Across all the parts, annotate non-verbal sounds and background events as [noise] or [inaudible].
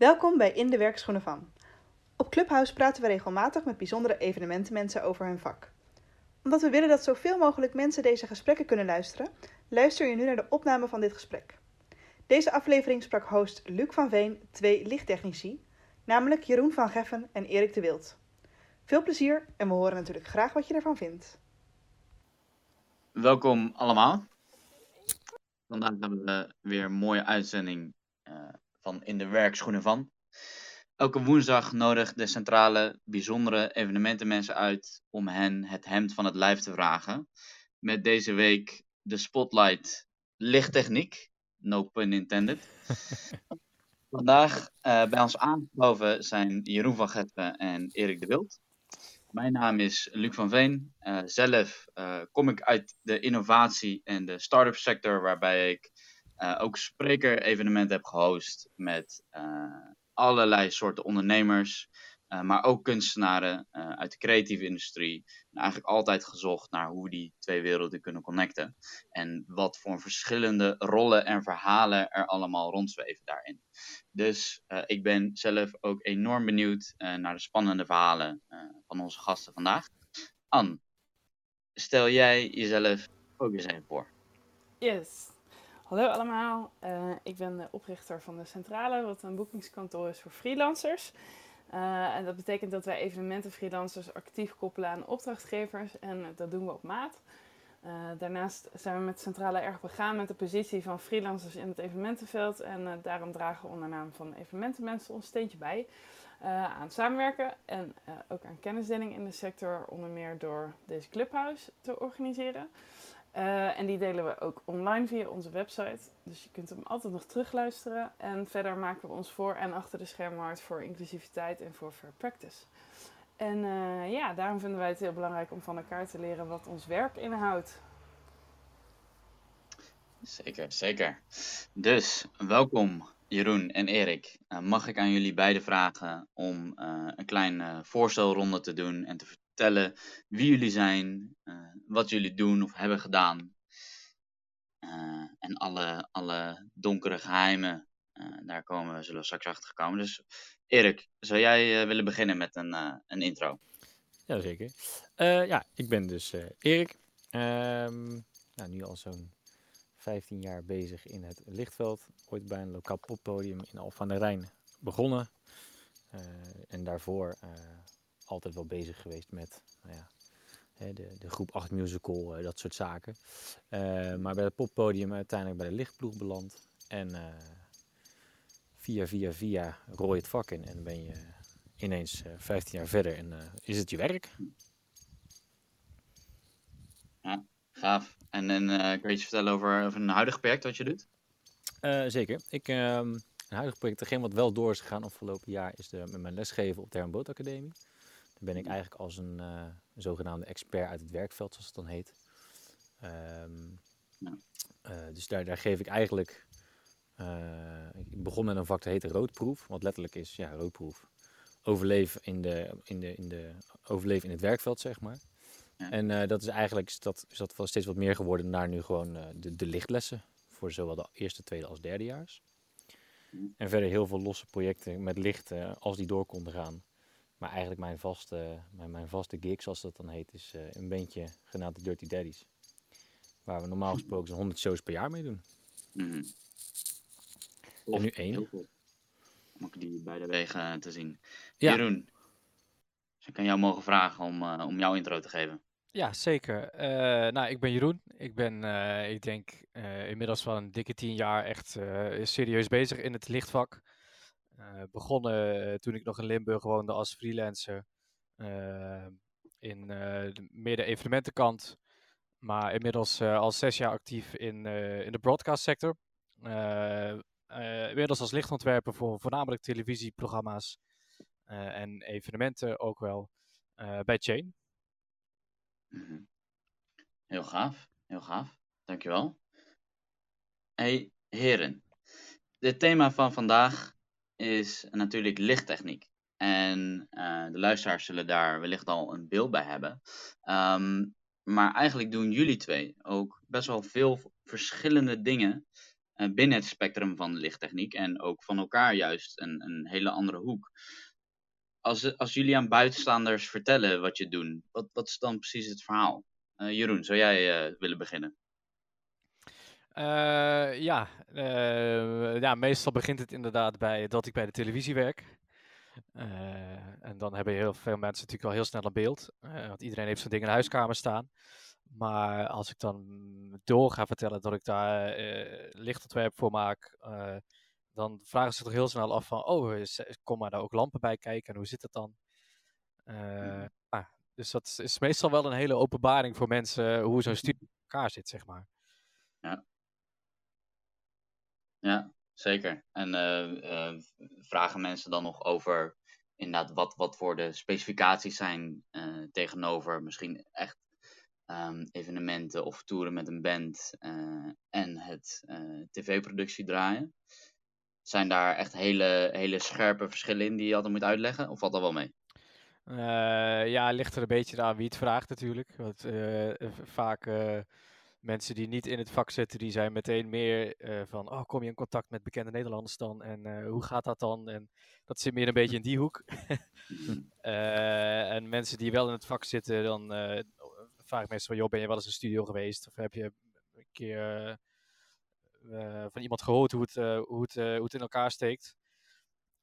Welkom bij In de Werkschoenen van. Op Clubhouse praten we regelmatig met bijzondere evenementenmensen over hun vak. Omdat we willen dat zoveel mogelijk mensen deze gesprekken kunnen luisteren, luister je nu naar de opname van dit gesprek. Deze aflevering sprak host Luc van Veen twee lichttechnici, namelijk Jeroen van Geffen en Erik de Wild. Veel plezier en we horen natuurlijk graag wat je ervan vindt. Welkom allemaal. Vandaag hebben we weer een mooie uitzending uh, van In de Werkschoenen van. Elke woensdag nodigt de centrale bijzondere evenementenmensen uit om hen het hemd van het lijf te vragen. Met deze week de spotlight lichttechniek, no pun intended. [laughs] Vandaag uh, bij ons aangeschoven zijn Jeroen van Getten en Erik de Wild. Mijn naam is Luc van Veen. Uh, zelf uh, kom ik uit de innovatie en de start-up sector, waarbij ik uh, ook spreker-evenementen heb gehost met allerlei soorten ondernemers, maar ook kunstenaren uit de creatieve industrie. En eigenlijk altijd gezocht naar hoe die twee werelden kunnen connecten en wat voor verschillende rollen en verhalen er allemaal rondzweven daarin. Dus ik ben zelf ook enorm benieuwd naar de spannende verhalen van onze gasten vandaag. Anne, stel jij jezelf ook eens even voor. Yes. Hallo allemaal, uh, ik ben de oprichter van de Centrale, wat een boekingskantoor is voor freelancers. Uh, en dat betekent dat wij evenementen freelancers actief koppelen aan opdrachtgevers en dat doen we op maat. Uh, daarnaast zijn we met Centrale erg begaan met de positie van freelancers in het evenementenveld en daarom dragen we onder naam van evenementenmensen ons steentje bij. Aan samenwerken en ook aan kennisdeling in de sector, onder meer door deze Clubhouse te organiseren. Uh, en die delen we ook online via onze website, dus je kunt hem altijd nog terugluisteren. En verder maken we ons voor en achter de schermen hard voor inclusiviteit en voor fair practice. En ja, daarom vinden wij het heel belangrijk om van elkaar te leren wat ons werk inhoudt. Zeker, zeker. Dus welkom Jeroen en Erik, uh, mag ik aan jullie beiden vragen om een kleine voorstelronde te doen en te vertellen wie jullie zijn, wat jullie doen of hebben gedaan. en alle, alle donkere geheimen, daar komen we, zullen we straks achter komen. Dus Erik, zou jij willen beginnen met een, een intro? Jazeker. ja, ik ben dus Erik. Um, nou, nu al zo'n 15 jaar bezig in het lichtveld. Ooit bij een lokaal poppodium in Alphen aan de Rijn begonnen. Uh, en daarvoor uh, altijd wel bezig geweest met nou ja, de, de groep 8 musical, uh, dat soort zaken. maar bij het poppodium uiteindelijk bij de lichtploeg beland. En via, via, via rooi het vak in. En ben je ineens 15 jaar verder en is het je werk. Ja, gaaf. En, en uh, kun je iets vertellen over, over een huidig project wat je doet? Uh, zeker. Ik, uh, een huidig project, degene wat wel door is gegaan afgelopen jaar, is de, met mijn lesgeven op de Hermboot Academie. Ben ik eigenlijk als een uh, zogenaamde expert uit het werkveld, zoals het dan heet. Um, ja. dus daar, daar geef ik eigenlijk. ik begon met een vak dat heette roodproef, wat letterlijk is ja, roodproef. Overleven in, de, in, de, in, de, overleven in het werkveld, zeg maar. En uh, dat is eigenlijk dat, is dat wel steeds wat meer geworden naar nu gewoon uh, de, de lichtlessen. Voor zowel de eerste, tweede als derdejaars. En verder heel veel losse projecten met licht uh, als die door konden gaan. Maar eigenlijk mijn vaste, mijn, mijn vaste gig, zoals dat dan heet, is een bandje genaamd de Dirty Daddies. Waar we normaal gesproken zo'n 100 shows per jaar mee doen. Mm. En nu één. Om ook die beide wegen te zien. Ja. Jeroen, dus ik kan jou mogen vragen om, om jouw intro te geven. Ja, zeker. Uh, nou, ik ben Jeroen. Ik ben, uh, ik denk, uh, inmiddels wel een dikke tien jaar echt serieus bezig in het lichtvak. Begonnen toen ik nog in Limburg woonde als freelancer in de midden evenementenkant. Maar inmiddels al zes jaar actief in, in de broadcastsector. inmiddels als lichtontwerper voor voornamelijk televisieprogramma's en evenementen ook wel bij Chain. Mhm. Heel gaaf, heel gaaf. Dankjewel. Hey heren, het thema van vandaag is natuurlijk lichttechniek. En uh, de luisteraars zullen daar wellicht al een beeld bij hebben. Um, maar eigenlijk doen jullie twee ook best wel veel verschillende dingen eh, binnen het spectrum van lichttechniek en ook van elkaar juist een, een hele andere hoek. Als, als jullie aan buitenstaanders vertellen wat je doet, wat, wat is dan precies het verhaal? Uh, Jeroen, zou jij willen beginnen? Ja, ja, meestal begint het inderdaad bij dat ik bij de televisie werk. Uh, en dan hebben heel veel mensen natuurlijk wel heel snel een beeld. Want iedereen heeft zijn ding in de huiskamer staan. Maar als ik dan door ga vertellen dat ik daar lichtontwerp voor maak, dan vragen ze toch heel snel af van, oh, kom maar daar ook lampen bij kijken en hoe zit het dan? ah, dus dat is meestal wel een hele openbaring voor mensen hoe zo'n studie in elkaar zit, zeg maar. Ja. Ja, Zeker. En uh, vragen mensen dan nog over inderdaad wat, wat voor de specificaties zijn uh, tegenover misschien echt um, evenementen of toeren met een band en het tv-productie draaien? Zijn daar echt hele, hele scherpe verschillen in die je altijd moet uitleggen? Of valt dat wel mee? ja, ligt er een beetje aan wie het vraagt natuurlijk. Want vaak mensen die niet in het vak zitten, die zijn meteen meer uh, van, oh, kom je in contact met bekende Nederlanders dan? En uh, hoe gaat dat dan? En dat zit meer een beetje in die hoek. uh, [laughs] en mensen die wel in het vak zitten, dan vraag ik meestal van, joh, ben je wel eens in een studio geweest? Of heb je een keer van iemand gehoord hoe het, hoe, het, hoe het in elkaar steekt?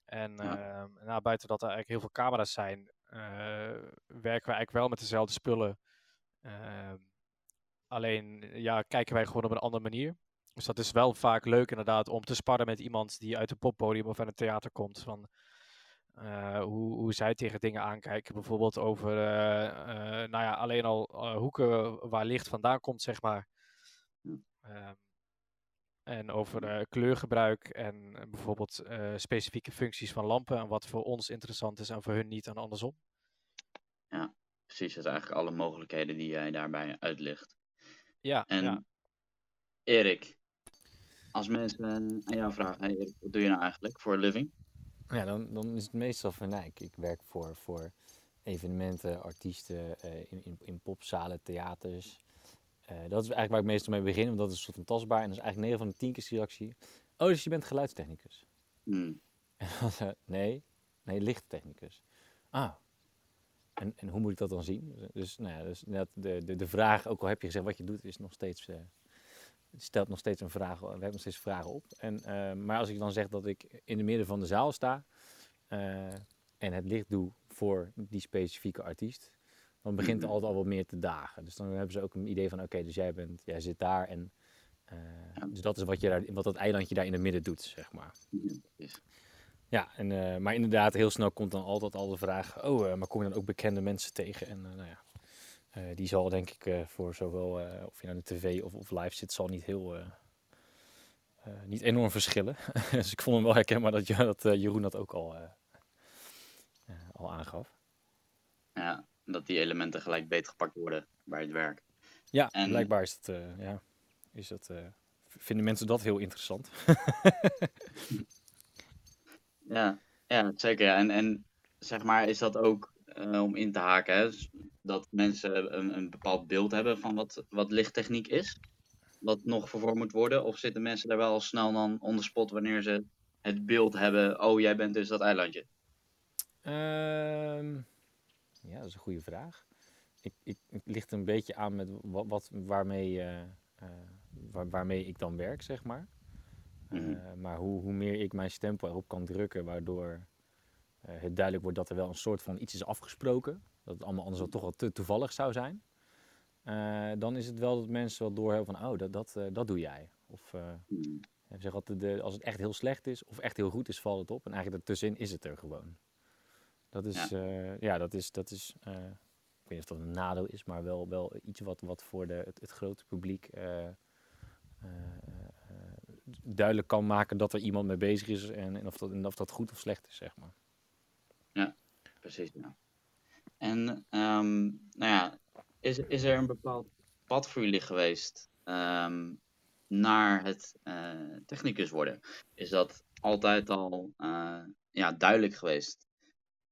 En ja. nou, buiten dat er eigenlijk heel veel camera's zijn, werken we eigenlijk wel met dezelfde spullen. Alleen ja, kijken wij gewoon op een andere manier. Dus dat is wel vaak leuk inderdaad om te sparren met iemand die uit een poppodium of uit een theater komt. Van, uh, hoe, hoe zij tegen dingen aankijken. Bijvoorbeeld over, uh, uh, nou ja, alleen al hoeken waar licht vandaan komt, zeg maar. Ehm, en over kleurgebruik en bijvoorbeeld specifieke functies van lampen. En wat voor ons interessant is en voor hun niet en andersom. Ja, precies. Dat zijn eigenlijk alle mogelijkheden die jij daarbij uitlicht. Ja, en ja. Erik, als mensen aan jou vragen, hey Erik, wat doe je nou eigenlijk voor een living? Ja, dan, dan is het meestal van, nou, ik, ik werk voor, voor evenementen, artiesten, uh, in, in, in popzalen, theaters. Uh, dat is eigenlijk waar ik meestal mee begin, want dat is een soort van tastbaar. En dat is eigenlijk 9 van de 10 keer reactie. Oh, dus je bent geluidstechnicus? Hmm. [laughs] nee, nee, lichttechnicus. Ah, en, en hoe moet ik dat dan zien? Dus, nou ja, dus net de, de, de vraag, ook al heb je gezegd wat je doet, is nog steeds, uh, stelt nog steeds een vraag, we hebben nog steeds vragen op. En, uh, maar als ik dan zeg dat ik in het midden van de zaal sta uh, en het licht doe voor die specifieke artiest, dan begint het altijd al wat meer te dagen. Dus dan hebben ze ook een idee van, oké, dus jij, bent, jij zit daar en dus dat is wat, je daar, wat dat eilandje daar in het midden doet, zeg maar. Ja, en, uh, maar inderdaad, heel snel komt dan altijd al de vraag: oh, uh, maar kom je dan ook bekende mensen tegen? En uh, nou ja, die zal denk ik voor zowel of je nou de tv of, of live zit, zal niet heel. niet enorm verschillen. [laughs] dus ik vond hem wel herkenbaar dat, dat Jeroen dat ook al, al aangaf. Ja, dat die elementen gelijk beter gepakt worden bij het werk. Ja, en... blijkbaar is dat, ja, is dat, vinden mensen dat heel interessant. [laughs] Ja, ja zeker. En, en zeg maar, is dat ook uh, om in te haken, hè? dat mensen een, een bepaald beeld hebben van wat, wat lichttechniek is? Wat nog vervormd moet worden? Of zitten mensen daar wel al snel dan on the spot wanneer ze het beeld hebben, oh jij bent dus dat eilandje? Um, ja, dat is een goede vraag. Ik, ik, het ligt een beetje aan met wat, waarmee, uh, waar, waarmee ik dan werk, zeg maar. Mhm. Eh, maar hoe, hoe meer ik mijn stempel erop kan drukken, waardoor eh, het duidelijk wordt dat er wel een soort van iets is afgesproken, dat het allemaal anders wel toch wel te toevallig zou zijn, uh, dan is het wel dat mensen wel doorhebben van, oh, dat, dat, dat doe jij. Of mm. zeg altijd, de, als het echt heel slecht is of echt heel goed is, valt het op. En eigenlijk ertussenin is het er gewoon. Dat is, ja, ja dat is, dat is ik weet niet of dat een nadeel is, maar wel, wel iets wat, wat voor de, het, het grote publiek duidelijk kan maken dat er iemand mee bezig is en, en of, dat, en of dat goed of slecht is, zeg maar. Ja, precies. Ja. En um, nou ja, is, is er een bepaald pad voor jullie geweest um, naar het uh, technicus worden? Is dat altijd al uh, ja, duidelijk geweest?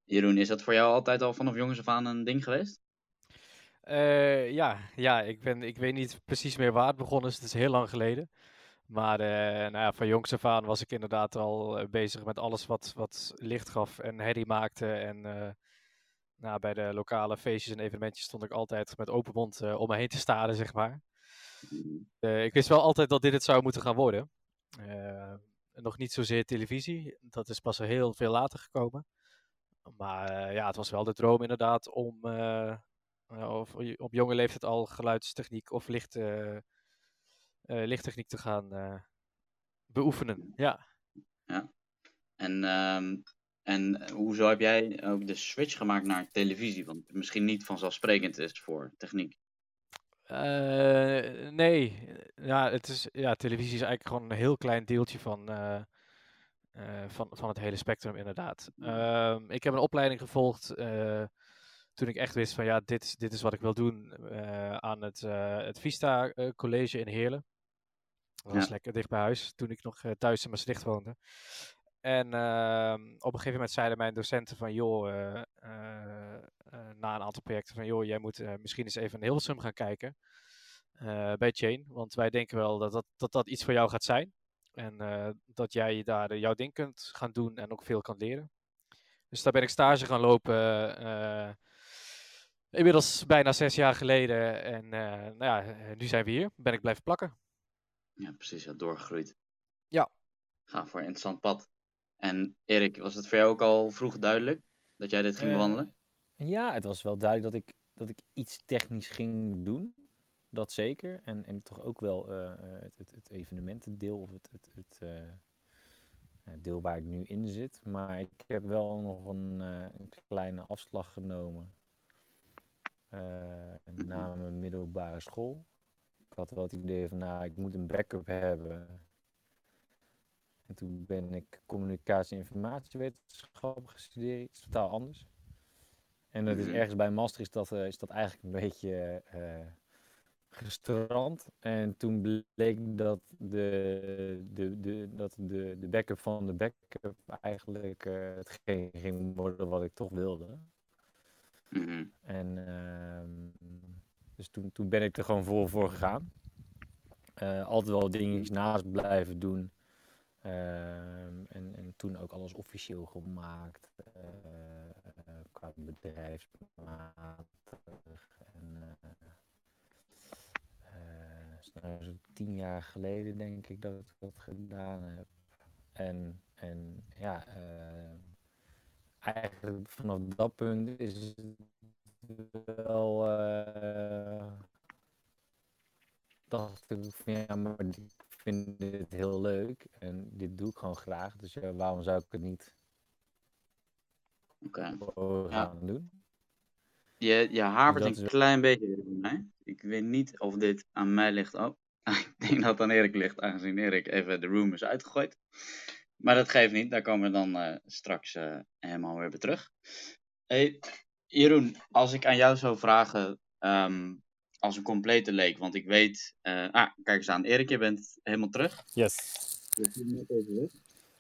Jeroen, is dat voor jou altijd al vanaf jongens af aan een ding geweest? Uh, ja, ja ik, ben, ik weet niet precies meer waar het begonnen is. Het is heel lang geleden. Maar eh, nou ja, van jongs af aan was ik inderdaad al eh, bezig met alles wat, wat licht gaf en herrie maakte. En eh, nou, bij de lokale feestjes en evenementjes stond ik altijd met open mond om me heen te staren, zeg maar. Ik wist wel altijd dat dit het zou moeten gaan worden. Nog niet zozeer televisie, dat is pas heel veel later gekomen. Maar ja, het was wel de droom inderdaad om of op jonge leeftijd al geluidstechniek of licht, eh, lichttechniek te gaan eh, beoefenen. Ja. En, ehm, en hoezo heb jij ook de switch gemaakt naar televisie? Want het misschien niet vanzelfsprekend is voor techniek. Eh, nee, ja, het is, ja, televisie is eigenlijk gewoon een heel klein deeltje van, eh, eh, van, van het hele spectrum, inderdaad. Ehm, ik heb een opleiding gevolgd eh, toen ik echt wist van ja, dit, is- dit is wat ik wil doen eh, aan het, eh, het Vista eh, College in Heerlen. Dat was Ja. lekker dicht bij huis, toen ik nog eh, thuis in Maastricht woonde. En ehm, op een gegeven moment zeiden mijn docenten van joh, eh, eh, na een aantal projecten van joh, jij moet misschien eens even in Hilversum gaan kijken bij Chain. Want wij denken wel dat dat, dat dat iets voor jou gaat zijn. En dat jij daar jouw ding kunt gaan doen en ook veel kan leren. Dus daar ben ik stage gaan lopen. inmiddels bijna zes jaar geleden. En nou ja, nu zijn we hier. Ben ik blijven plakken. Ja, precies, ja, doorgegroeid. Ja. Ga voor een interessant pad. En Erik, was het voor jou ook al vroeg duidelijk dat jij dit ging Eh, bewandelen? Ja, het was wel duidelijk dat ik, dat ik iets technisch ging doen. Dat zeker. En, en toch ook wel eh, eh, het, het, het evenementendeel of het, het, het deel waar ik nu in zit. Maar ik heb wel nog een, eh, een kleine afslag genomen eh, na mijn middelbare school. Had wel het idee van, nou, ik moet een backup hebben. En toen ben ik communicatie- en informatiewetenschap gestudeerd, iets totaal anders. En dat is Mhm. ergens bij Master is dat, eh, is dat eigenlijk een beetje eh, gestrand. En toen bleek dat de, de, de, dat de, de backup van de backup eigenlijk eh, hetgeen ging worden wat ik toch wilde. Mhm. En ehm, dus toen, toen ben ik er gewoon voor, voor gegaan. Eh, altijd wel dingetjes naast blijven doen. Ehm, en, en toen ook alles officieel gemaakt. eh, qua bedrijfsmatig. En, eh, eh, nou zo'n tien jaar geleden denk ik dat ik dat gedaan heb. En, en ja, eigenlijk vanaf dat punt is het wel. eh, dacht ik van ja, maar ik vind dit heel leuk en dit doe ik gewoon graag. Dus ja, waarom zou ik het niet Ja. gaan doen? Je, je hapert een klein beetje bij mij. Ik weet niet of dit aan mij ligt. Oh, [laughs] ik denk dat het aan Erik ligt, aangezien Erik even de room is uitgegooid. Maar dat geeft niet, daar komen we dan eh, straks eh, helemaal weer bij terug. Hey, Jeroen, als ik aan jou zou vragen, ehm, als een complete leek, want ik weet... eh, ah, kijk eens aan, Erik, je bent helemaal terug. Yes.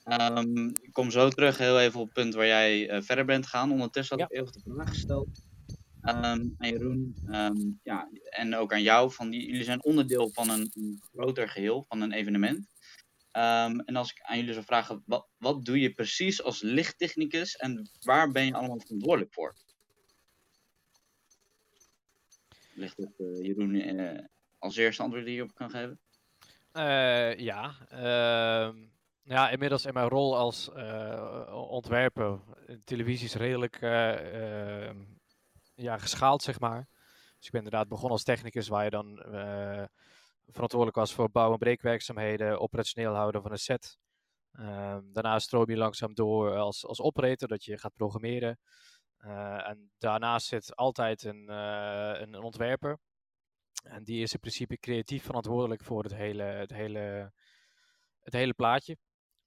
Ehm, ik kom zo terug heel even op het punt waar jij eh, verder bent gegaan. Ondertussen had ik even de vraag gesteld aan Jeroen ehm, ja, en ook aan jou. Van die, jullie zijn onderdeel van een, een groter geheel, van een evenement. En als ik aan jullie zou vragen, wat, wat doe je precies als lichttechnicus en waar ben je allemaal verantwoordelijk voor? Ligt het eh, Jeroen eh, als eerste antwoord die je op kan geven? Eh, ja, ehm, ja, inmiddels in mijn rol als ontwerper. Televisie is redelijk eh, ehm, ja, geschaald, zeg maar. Dus ik ben inderdaad begonnen als technicus, waar je dan verantwoordelijk was voor bouw- en breekwerkzaamheden, operationeel houden van een set. Ehm, daarna stroom je langzaam door als, als operator, dat je gaat programmeren. Eh, en daarnaast zit altijd een, eh, een, een ontwerper. En die is in principe creatief verantwoordelijk voor het hele, het hele, het hele plaatje.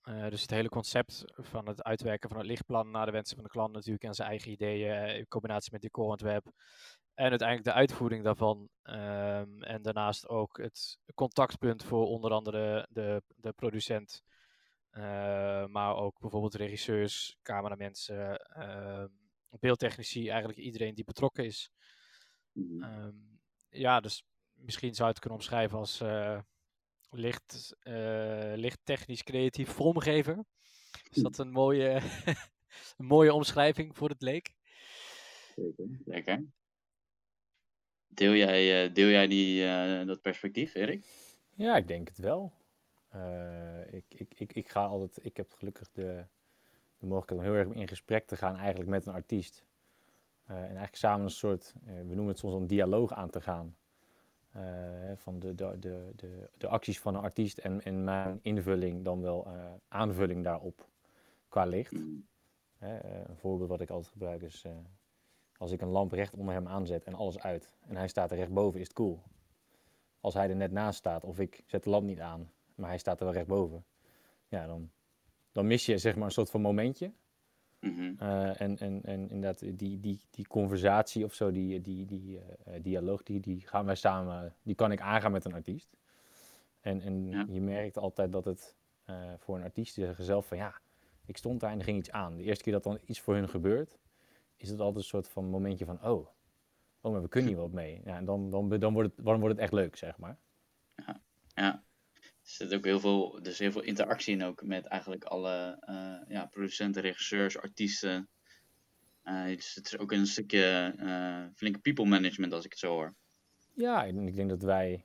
Eh, dus het hele concept van het uitwerken van het lichtplan naar de wensen van de klant natuurlijk en zijn eigen ideeën in combinatie met decorontwerp. En uiteindelijk de uitvoering daarvan. Ehm, en daarnaast ook het contactpunt voor onder andere de, de producent. maar ook bijvoorbeeld regisseurs, cameramensen, ehm, beeldtechnici, eigenlijk iedereen die betrokken is. Mhm. Ehm, ja, dus misschien zou je het kunnen omschrijven als, eh, licht, eh, licht technisch creatief vormgever. Is dat een mooie, [laughs] een mooie omschrijving voor het leek? Zeker. Lekker. Deel jij, eh, deel jij die, eh, dat perspectief, Erik? Ja, ik denk het wel. Eh, ik, ik, ik, ik ga altijd, ik heb gelukkig de, de mogelijkheid om heel erg in gesprek te gaan eigenlijk met een artiest. Eh, en eigenlijk samen een soort, eh, we noemen het soms een dialoog aan te gaan. Eh, van de, de, de, de, de acties van een artiest en, en mijn invulling dan wel aanvulling daarop qua licht. Mm. Een voorbeeld wat ik altijd gebruik is, als ik een lamp recht onder hem aanzet en alles uit en hij staat er recht boven, is het cool. Als hij er net naast staat of ik zet de lamp niet aan, maar hij staat er wel recht boven, ja, dan, dan mis je zeg maar een soort van momentje. Mhm. Eh, en, en, en inderdaad, die, die, die conversatie of zo, die, die, die eh, dialoog, die, die gaan wij samen, die kan ik aangaan met een artiest. En, en Ja. je merkt altijd dat het eh, voor een artiest, die zeggen zelf van ja, ik stond daar en er ging iets aan. De eerste keer dat dan iets voor hun gebeurt, is het altijd een soort van momentje van oh, oh maar we kunnen [laughs] hier wat mee. Ja, en dan, dan, dan, wordt het, dan wordt het echt leuk, zeg maar. Ja. Er zit ook heel veel, dus heel veel interactie in ook met eigenlijk alle eh, ja, producenten, regisseurs, artiesten. Dus het is ook een stukje eh, flinke people management als ik het zo hoor. Ja, en ik denk dat wij,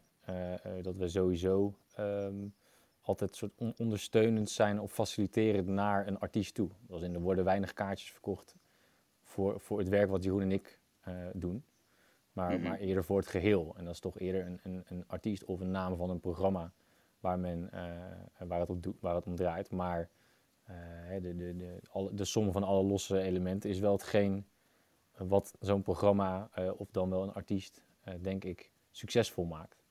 dat wij sowieso ehm, altijd soort on- ondersteunend zijn of faciliterend naar een artiest toe. Als in, er worden weinig kaartjes verkocht voor, voor het werk wat Jeroen en ik doen, maar, Mhm. maar eerder voor het geheel. En dat is toch eerder een, een, een artiest of een naam van een programma waar, men, eh, waar, het, op doet, waar het om draait. Maar eh, de, de, de, alle, de som van alle losse elementen is wel hetgeen wat zo'n programma eh, of dan wel een artiest, denk ik, succesvol maakt.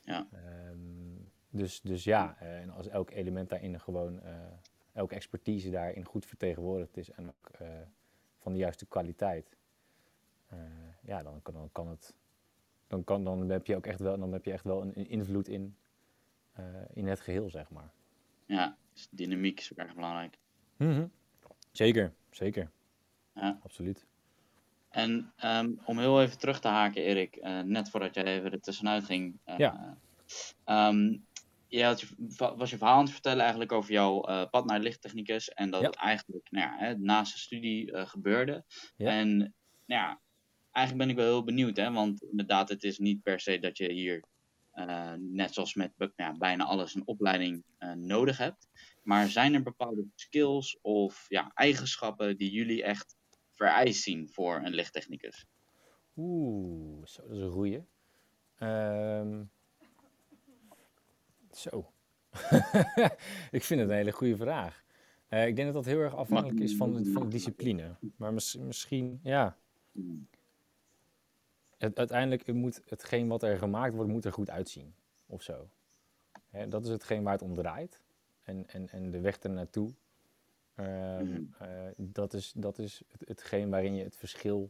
Ja. Ehm, dus, dus ja, en als elk element daarin gewoon, elke expertise daarin goed vertegenwoordigd is en ook van de juiste kwaliteit, ja, dan kan, dan kan het, dan, kan, dan heb je ook echt wel, dan heb je echt wel een, een invloed in, in het geheel, zeg maar. Ja, dus dynamiek is ook erg belangrijk. Zeker, zeker, Ja. absoluut. En ehm, om heel even terug te haken, Erik, eh, net voordat jij even er tussenuit ging. eh, Ja. ehm, je had je, was je verhaal aan het vertellen eigenlijk over jouw eh, pad naar lichttechnicus. En dat Ja. het eigenlijk nou ja, hè, naast de studie eh, gebeurde. Ja. En nou ja, eigenlijk ben ik wel heel benieuwd. Hè, want inderdaad, het is niet per se dat je hier, eh, net zoals met ja, bijna alles, een opleiding eh, nodig hebt. Maar zijn er bepaalde skills of ja, eigenschappen die jullie echt vereist zien voor een lichttechnicus? Oeh, zo, dat is een goeie. Ehm, zo. [laughs] ik vind het een hele goede vraag. Eh, ik denk dat dat heel erg afhankelijk is van, de- van de discipline. Maar mis- misschien, ja. Het, uiteindelijk moet hetgeen wat er gemaakt wordt, moet er goed uitzien. Of zo. Hè, dat is hetgeen waar het om draait. En, en, en de weg ernaartoe. Ehm, eh, dat, is, dat is het, hetgeen waarin je het verschil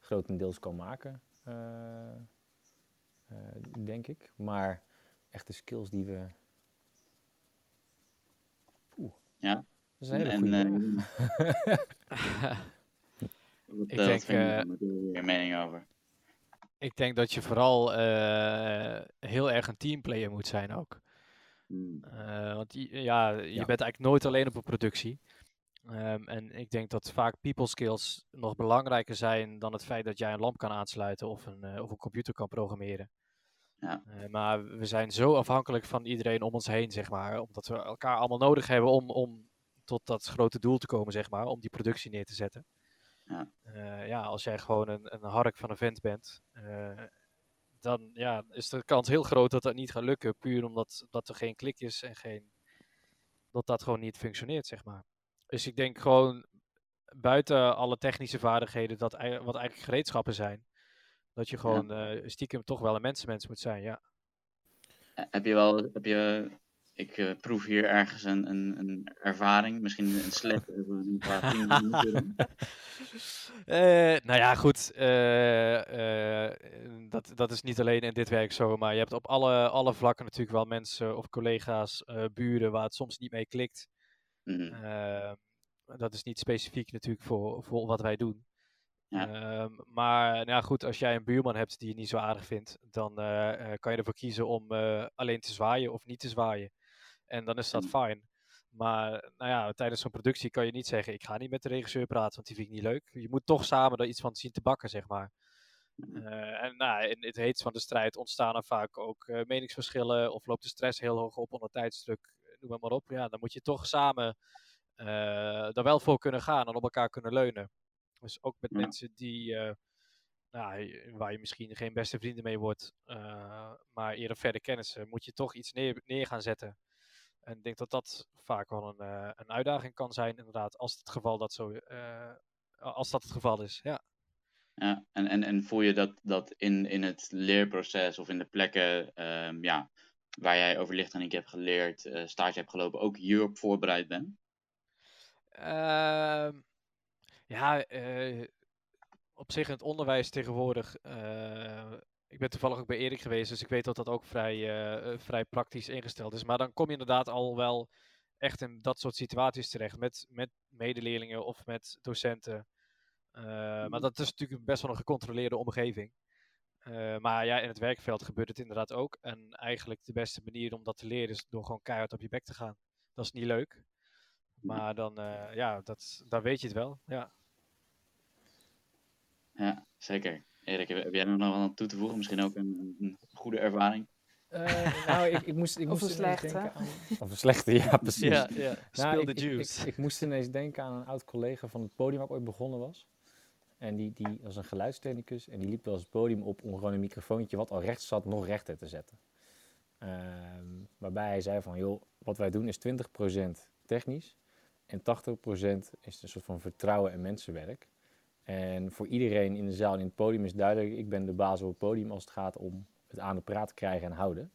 grotendeels kan maken. eh, eh, denk ik. Maar echte skills die we. Oeh. Ja. Dat is een hele En, goede [laughs] [laughs] eh, Wat, Ik denk, daar je mening over? Ik denk dat je vooral eh, heel erg een teamplayer moet zijn ook. Hmm. Eh, want je, ja, je Ja. bent eigenlijk nooit alleen op een productie. Ehm, en ik denk dat vaak people skills nog belangrijker zijn dan het feit dat jij een lamp kan aansluiten of een, eh, of een computer kan programmeren. Ja. Maar we zijn zo afhankelijk van iedereen om ons heen, zeg maar. Omdat we elkaar allemaal nodig hebben om, om tot dat grote doel te komen, zeg maar. Om die productie neer te zetten. Ja. Eh, ja, als jij gewoon een, een hark van een vent bent, eh, dan ja, is de kans heel groot dat dat niet gaat lukken. Puur omdat dat er geen klik is en geen, dat dat gewoon niet functioneert, zeg maar. Dus ik denk gewoon buiten alle technische vaardigheden, dat, wat eigenlijk gereedschappen zijn, dat je gewoon eh, stiekem toch wel een mensenmens moet zijn, ja. Heb je wel, heb je, ik eh, proef hier ergens een, een, een ervaring, misschien een [laughs] tien minuten. [laughs] Eh, nou ja, goed. eh, dat, dat is niet alleen in dit werk zo, maar je hebt op alle, alle vlakken natuurlijk wel mensen of collega's, buren waar het soms niet mee klikt. Mhm. Dat is niet specifiek natuurlijk voor, voor wat wij doen. Ja. Ehm, maar nou ja, goed, als jij een buurman hebt die je niet zo aardig vindt, dan kan je ervoor kiezen om alleen te zwaaien of niet te zwaaien. En dan is dat Mm. fijn. Maar nou ja, tijdens zo'n productie kan je niet zeggen, ik ga niet met de regisseur praten, want die vind ik niet leuk. Je moet toch samen er iets van zien te bakken, zeg maar. Eh, en nou, in het heetst van de strijd ontstaan er vaak ook eh, meningsverschillen of loopt de stress heel hoog op onder tijdsdruk, noem maar op. Ja, dan moet je toch samen eh daar wel voor kunnen gaan en op elkaar kunnen leunen. Dus ook met Ja. mensen die, nou, waar je misschien geen beste vrienden mee wordt, maar eerder verder kennissen, moet je toch iets neer, neer gaan zetten. En ik denk dat dat vaak wel een, eh, een uitdaging kan zijn, inderdaad, als het geval dat zo, eh, als dat het geval is. Ja. Ja, en, en, en voel je dat, dat in, in het leerproces of in de plekken ehm, ja, waar jij over lichttechniek hebt geleerd, eh, stage hebt gelopen, ook hierop voorbereid bent? Ehm, ja, op zich in het onderwijs tegenwoordig. Ik ben toevallig ook bij Erik geweest, dus ik weet dat dat ook vrij, eh, eh, vrij praktisch ingesteld is. Maar dan kom je inderdaad al wel echt in dat soort situaties terecht met, met medeleerlingen of met docenten. Eh, maar dat is natuurlijk best wel een gecontroleerde omgeving. Maar ja, in het werkveld gebeurt het inderdaad ook. En eigenlijk de beste manier om dat te leren is door gewoon keihard op je bek te gaan. Dat is niet leuk. Maar dan, ja, dat, dan weet je het wel. Ja. Ja, zeker. Erik, heb, jij er nog wat aan toe te voegen? Misschien ook een, een goede ervaring? Eh, nou, ik, ik moest, ik Of moest een ineens slechte. denken aan... Of een slechte, ja, precies. Ja, ja. Nou, Speel ik, juice. Ik, ik, moest ineens denken aan een oud collega van het podium waar ik ooit begonnen was. En die, die was een geluidstechnicus en die liep wel eens het podium op om gewoon een microfoontje wat al rechts zat nog rechter te zetten. Ehm, waarbij hij zei van, joh, wat wij doen is 20% technisch en 80% is een soort van vertrouwen en mensenwerk. En voor iedereen in de zaal en in het podium is duidelijk, ik ben de baas op het podium als het gaat om het aan de praat krijgen en houden.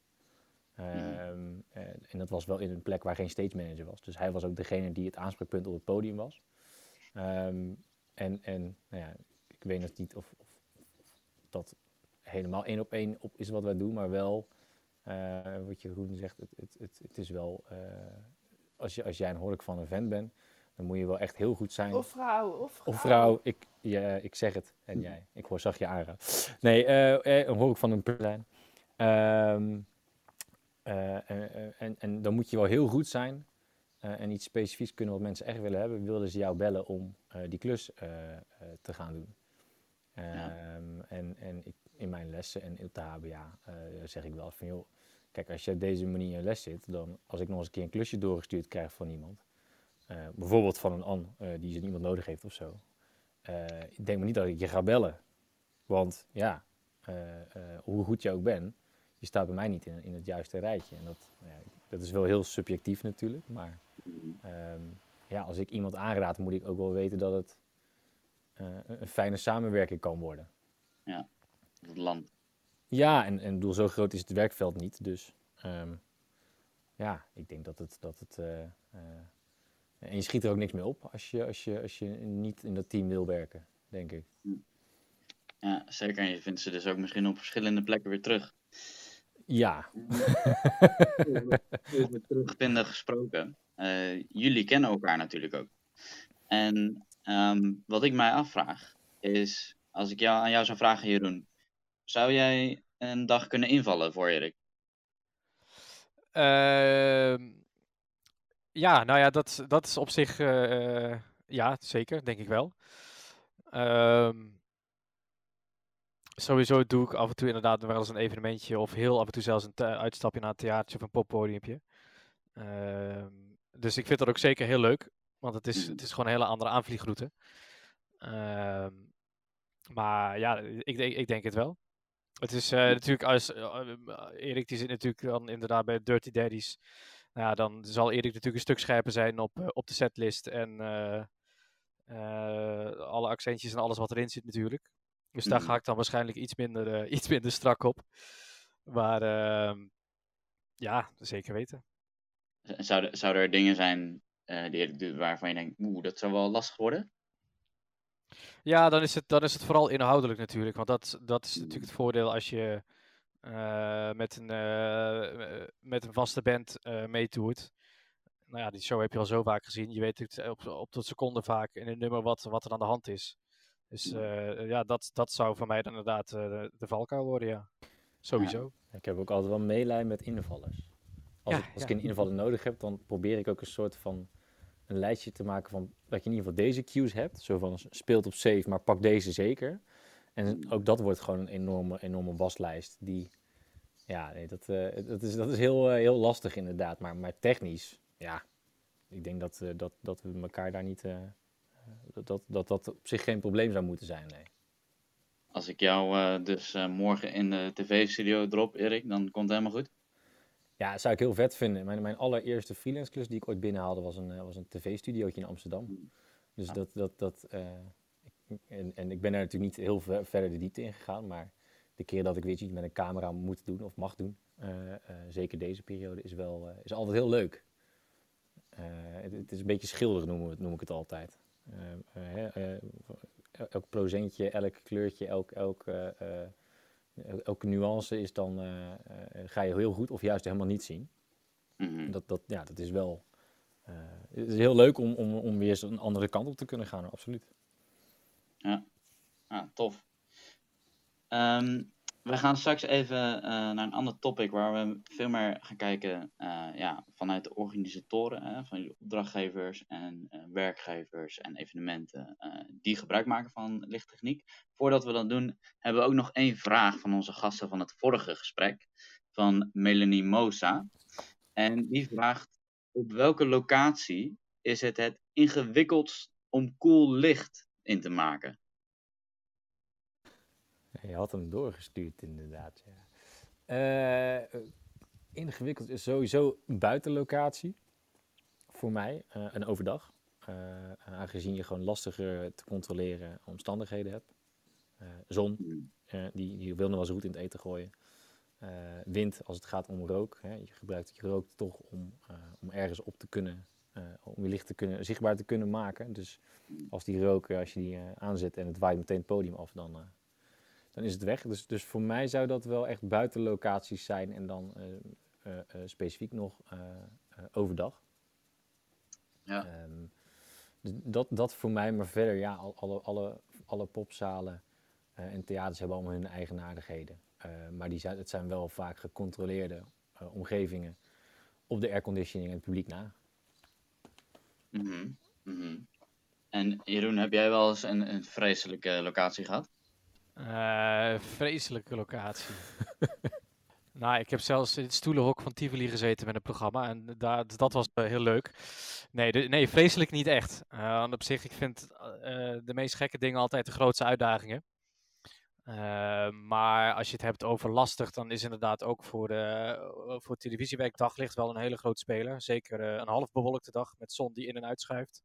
Ehm, en, en dat was wel in een plek waar geen stage manager was. Dus hij was ook degene die het aanspreekpunt op het podium was. Ehm, en en nou ja, ik weet nog niet of, of dat helemaal één op één op is wat wij doen, maar wel, eh, wat je Roen zegt, het, het, het, het is wel, eh, als, je, als jij een hork van een vent bent, dan moet je wel echt heel goed zijn. Of vrouw, of vrouw. Of vrouw, ik, ja, ik zeg het. En jij, ik hoor zag je aanraden. Nee, eh, eh, een hoor ik van een perlijn. Ehm eh, eh, eh, en, en dan moet je wel heel goed zijn eh, en iets specifieks kunnen wat mensen echt willen hebben. Wilden ze jou bellen om eh, die klus eh, eh, te gaan doen. Ehm, En, en ik, in mijn lessen en op de HBA eh, zeg ik wel van joh, kijk als je op deze manier in je les zit, dan als ik nog eens een keer een klusje doorgestuurd krijg van iemand, eh, bijvoorbeeld van een An eh, die ze iemand nodig heeft of zo. Eh, ik denk maar niet dat ik je ga bellen. Want ja, eh, eh, hoe goed je ook bent, je staat bij mij niet in, in het juiste rijtje. En dat, nou ja, dat is wel heel subjectief natuurlijk. Maar ehm, ja, als ik iemand aanraad, moet ik ook wel weten dat het een fijne samenwerking kan worden. Het land. Ja, en, en bedoel, zo groot is het werkveld niet. Dus ehm, ja, ik denk dat het. Dat het en je schiet er ook niks mee op als je, als, je, als je niet in dat team wil werken, denk ik. Ja, zeker. En je vindt ze dus ook misschien op verschillende plekken weer terug. Ja, [laughs] Over terugvinden gesproken. Eh, jullie kennen elkaar natuurlijk ook. En ehm, wat ik mij afvraag is, als ik jou, aan jou zou vragen, Jeroen, zou jij een dag kunnen invallen voor Erik? Ehm, ja, nou ja, dat, dat is op zich, eh, ja, zeker, denk ik wel. Ehm, sowieso doe ik af en toe inderdaad wel eens een evenementje of heel af en toe zelfs een thea- uitstapje naar een theatertje of een poppodiumpje. Ehm, dus ik vind dat ook zeker heel leuk, want het is, Mhm. het is gewoon een hele andere aanvliegroute. Ehm, maar ja, ik, denk- ik denk het wel. Het is eh, natuurlijk als eh, Erik die zit natuurlijk dan inderdaad bij Dirty Daddies. Nou ja, dan zal Erik natuurlijk een stuk scherper zijn op, eh, op de setlist en eh, eh, alle accentjes en alles wat erin zit natuurlijk. Dus daar Mhm. ga ik dan waarschijnlijk iets minder, [laughs] iets minder strak op. Maar ehm, ja, zeker weten. Zouden zou er dingen zijn die waarvan je denkt, oeh, dat zou wel lastig worden? Ja, dan is het, dan is het vooral inhoudelijk natuurlijk. Want dat, dat is natuurlijk het voordeel als je met, een, eh, eh, met een vaste band eh meetoert. Nou ja, die show heb je al zo vaak gezien. Je weet het op, op de seconde vaak in een nummer wat, wat er aan de hand is. Dus eh, ja, dat, dat zou voor mij dan inderdaad eh, de, de valkuil worden, ja. Sowieso. Ik heb ook altijd wel meelij met invallers. Als, Ja, ik, als ja. ik een invaller nodig heb, dan probeer ik ook een soort van een lijstje te maken van dat je in ieder geval deze cues hebt. Zo van speelt op safe, maar pak deze zeker. En ook dat wordt gewoon een enorme, enorme waslijst. Die, ja, nee, dat, eh, dat is, dat is heel, eh, heel lastig inderdaad. Maar, maar technisch, ja, ik denk dat, eh, dat, dat we elkaar daar niet. dat, dat, dat dat op zich geen probleem zou moeten zijn. Nee. Als ik jou dus morgen in de tv-studio drop, Erik, dan komt het helemaal goed. Ja, dat zou ik heel vet vinden. Mijn, mijn allereerste freelance klus die ik ooit binnenhaalde was een, was een tv-studiootje in Amsterdam. Dus dat, dat, dat, en, en ik ben daar natuurlijk niet heel ver- verder de diepte in gegaan, maar de keer dat ik weer iets met een camera moet doen of mag doen, eh, eh, zeker deze periode, is, wel, eh, is altijd heel leuk. Het, het is een beetje schilderen, het, noem ik het altijd. Elk procentje, elk kleurtje, elk, elk, el- elke nuance is dan, ga je heel goed of juist helemaal niet zien. Mhm. Dat, dat, ja, dat is wel. het is heel leuk om, om, om weer eens een andere kant op te kunnen gaan, absoluut. Ah, tof. Ehm, we gaan straks even eh, naar een ander topic waar we veel meer gaan kijken eh, ja, vanuit de organisatoren, hè, van jullie opdrachtgevers en eh, werkgevers en evenementen die gebruik maken van lichttechniek. Voordat we dat doen, hebben we ook nog één vraag van onze gasten van het vorige gesprek, van Melanie Mosa. En die vraagt, op welke locatie is het het ingewikkeldst om cool licht in te maken? Je had hem doorgestuurd, inderdaad. Ja. Eh, ingewikkeld is sowieso een buitenlocatie voor mij, eh en overdag. Eh, aangezien je gewoon lastiger te controleren omstandigheden hebt. Zon, eh, die, die wil nog wel eens goed in het eten gooien. Wind als het gaat om rook. Hè. Je gebruikt je rook toch om, om ergens op te kunnen, eh, om je licht te kunnen, zichtbaar te kunnen maken. Dus als die rook, eh, als je die eh, aanzet en het waait meteen het podium af, dan, dan is het weg. Dus, dus voor mij zou dat wel echt buitenlocaties zijn en dan specifiek nog overdag. Ja. Ehm, dat, dat voor mij, maar verder, ja, al- alle, alle, alle popzalen en theaters hebben allemaal hun eigenaardigheden. Eh, maar die zijn, het zijn wel vaak gecontroleerde omgevingen op de airconditioning en het publiek na. Mhm. En Jeroen, heb jij wel eens een, een vreselijke locatie gehad? Eh, vreselijke locatie. [laughs] nou, ik heb zelfs in het stoelenhok van Tivoli gezeten met een programma en daar, dat was eh, heel leuk. Nee, nee, vreselijk niet echt. Want op zich, ik vind de meest gekke dingen altijd de grootste uitdagingen. Eh, maar als je het hebt over lastig, dan is inderdaad ook voor, de, eh, voor televisiewerk daglicht wel een hele grote speler. Zeker eh, een half bewolkte dag met zon die in en uitschuift.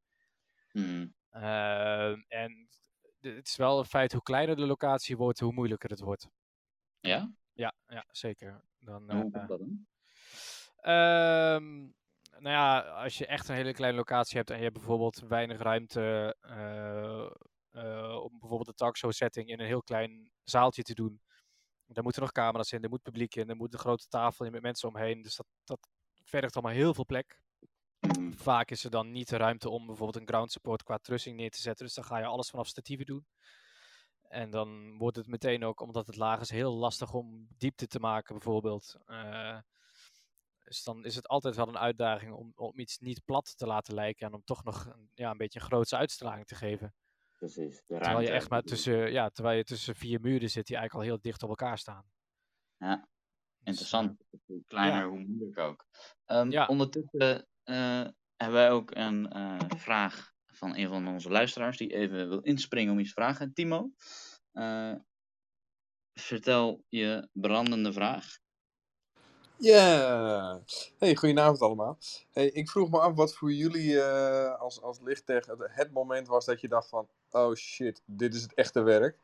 Mhm, Ehm, en het is wel een feit, hoe kleiner de locatie wordt, hoe moeilijker het wordt. Ja? Ja, ja zeker. Dan, hoe eh, komt dat dan? ehm, nou ja, als je echt een hele kleine locatie hebt en je hebt bijvoorbeeld weinig ruimte eh, eh, om bijvoorbeeld een talkshow setting in een heel klein zaaltje te doen. Daar moeten nog camera's in, er moet publiek in, er moet een grote tafel in met mensen omheen. Dus dat, dat vergt allemaal heel veel plek. Vaak is er dan niet de ruimte om bijvoorbeeld een ground support qua trussing neer te zetten. Dus dan ga je alles vanaf statieven doen. En dan wordt het meteen ook, omdat het laag is, heel lastig om diepte te maken bijvoorbeeld. Eh, dus dan is het altijd wel een uitdaging om, om iets niet plat te laten lijken. En om toch nog ja, een beetje een grootse uitstraling te geven. Precies. Terwijl je echt maar tussen, ja, terwijl je tussen vier muren zit die eigenlijk al heel dicht op elkaar staan. Ja, Dus, interessant. Hoe kleiner, ja. hoe moeilijker ook. Ehm, Ja. Ondertussen eh, hebben wij ook een eh, vraag van een van onze luisteraars die even wil inspringen om iets te vragen. Timo, eh, vertel je brandende vraag. Ja, hey, goedenavond allemaal. Hey, ik vroeg me af wat voor jullie eh, als, als lichttech het, moment was dat je dacht van, oh shit, dit is het echte werk.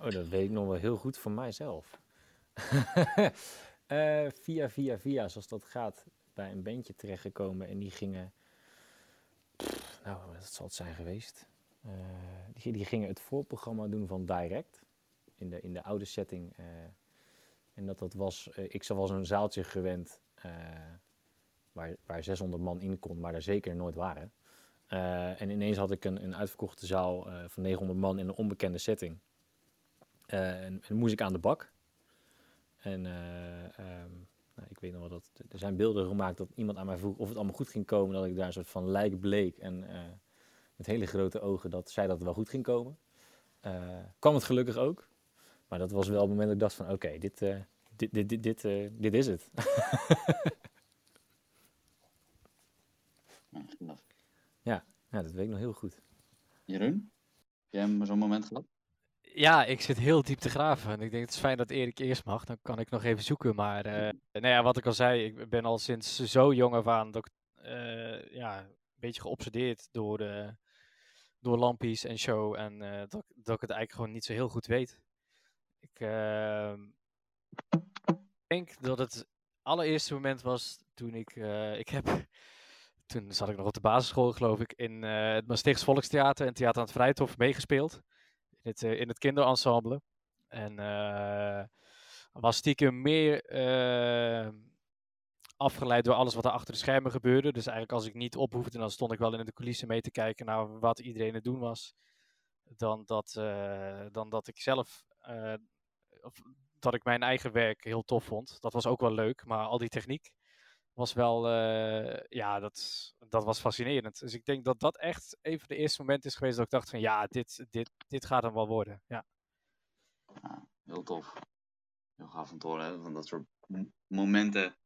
Oh, dat weet ik nog wel heel goed van mijzelf. [laughs] Eh, via, via, via, zoals dat gaat, bij een bandje terechtgekomen en die gingen. Nou, wat zal het zijn geweest? Eh, die, die gingen het voorprogramma doen van Direct in de, in de oude setting. eh, en dat dat was, eh, ik was een zaaltje gewend eh, waar, waar 600 man in kon, maar daar zeker nooit waren. Eh, en ineens had ik een, een uitverkochte zaal van 900 man in een onbekende setting. En, en moest ik aan de bak. En eh, ehm, nou, ik weet nog wel dat er zijn beelden gemaakt dat iemand aan mij vroeg of het allemaal goed ging komen. Dat ik daar een soort van lijk bleek en met hele grote ogen dat zei dat wel goed ging komen. Kwam het gelukkig ook. Maar dat was wel het moment dat ik dacht van oké, dit, eh, dit, dit, dit, dit, eh, dit is het. Ja, ja, dat weet ik nog heel goed. Jeroen? Heb jij zo'n moment gehad? Ja, ik zit heel diep te graven. En ik denk het is fijn dat Erik eerst mag. Dan kan ik nog even zoeken. Maar eh, nou ja, wat ik al zei, ik ben al sinds zo jong af aan dat ik, eh, ja, een beetje geobsedeerd door, eh, door lampies en show. En eh, dat, dat ik het eigenlijk gewoon niet zo heel goed weet. Ik ehm, denk dat het allereerste moment was toen ik, eh, ik heb, [laughs] toen zat ik nog op de basisschool geloof ik, in eh, het Maastrichts Volkstheater en Theater aan het Vrijthof meegespeeld in het, eh, in het kinderensemble. En was stiekem meer eh, afgeleid door alles wat er achter de schermen gebeurde. Dus eigenlijk als ik niet op hoefde, dan stond ik wel in de coulissen mee te kijken naar wat iedereen het doen was. Dan dat, dan dat ik zelf, dat ik mijn eigen werk heel tof vond. Dat was ook wel leuk, maar al die techniek was wel, eh, ja, dat, dat was fascinerend. Dus ik denk dat dat echt een van de eerste momenten is geweest dat ik dacht van, ja, dit, dit, dit gaat hem wel worden. Ja. Heel tof. Heel gaaf om te horen, van dat soort momenten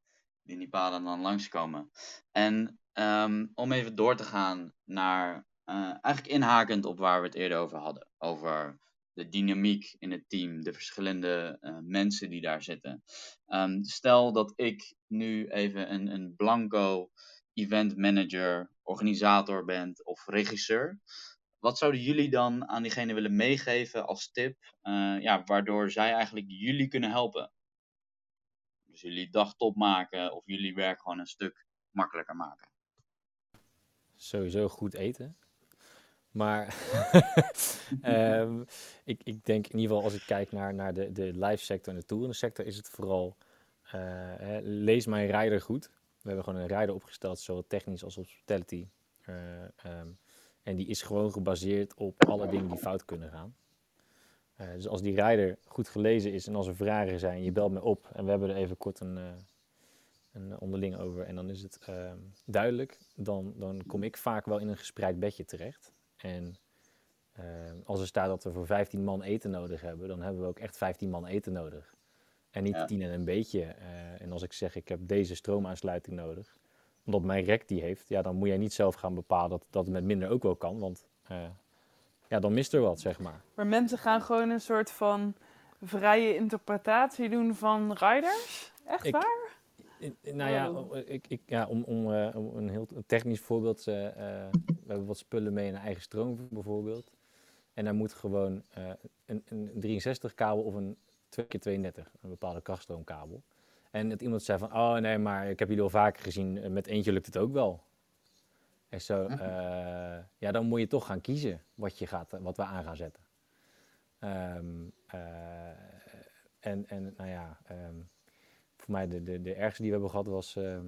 die in die paden dan langskomen. En ehm, om even door te gaan naar, eh, eigenlijk inhakend op waar we het eerder over hadden. Over de dynamiek in het team, de verschillende eh, mensen die daar zitten. Ehm, stel dat ik nu even een, een blanco event manager, organisator ben of regisseur. Wat zouden jullie dan aan diegene willen meegeven als tip, eh, ja, waardoor zij eigenlijk jullie kunnen helpen? Dus jullie dag top maken of jullie werk gewoon een stuk makkelijker maken. Sowieso goed eten. Maar [laughs] ehm, ik, ik denk in ieder geval als ik kijk naar, naar de, de live sector en de toerende sector, is het vooral eh, hè, lees mijn rider goed. We hebben gewoon een rider opgesteld, zowel technisch als hospitality. Ehm, en die is gewoon gebaseerd op alle dingen die fout kunnen gaan. Eh, dus als die rider goed gelezen is en als er vragen zijn, je belt me op en we hebben er even kort een, een onderling over en dan is het ehm, duidelijk, dan, dan kom ik vaak wel in een gespreid bedje terecht. En ehm, als er staat dat we voor 15 man eten nodig hebben, dan hebben we ook echt 15 man eten nodig. En niet Ja. 10 en een beetje. Eh, en als ik zeg ik heb deze stroomaansluiting nodig, omdat mijn rek die heeft, ja, dan moet jij niet zelf gaan bepalen dat, dat het met minder ook wel kan. Want eh, ja, dan mist er wat, zeg maar. Maar mensen gaan gewoon een soort van vrije interpretatie doen van riders. Echt Ik- waar? I- i- Nou ja, Oh. ik, ik, ja om, om, eh, om een heel technisch voorbeeld. We hebben wat spullen mee in een eigen stroom bijvoorbeeld. En daar moet gewoon eh, een, een 63 kabel of een 2x32, een bepaalde krachtstroomkabel. En dat iemand zei van, oh nee, maar ik heb jullie al vaker gezien, eh, met eentje lukt het ook wel. En zo, Mhm. eh, ja, dan moet je toch gaan kiezen wat, je gaat, wat we aan gaan zetten. Ehm, eh, en, en nou ja, ehm, voor mij de, de, de ergste die we hebben gehad was, ehm,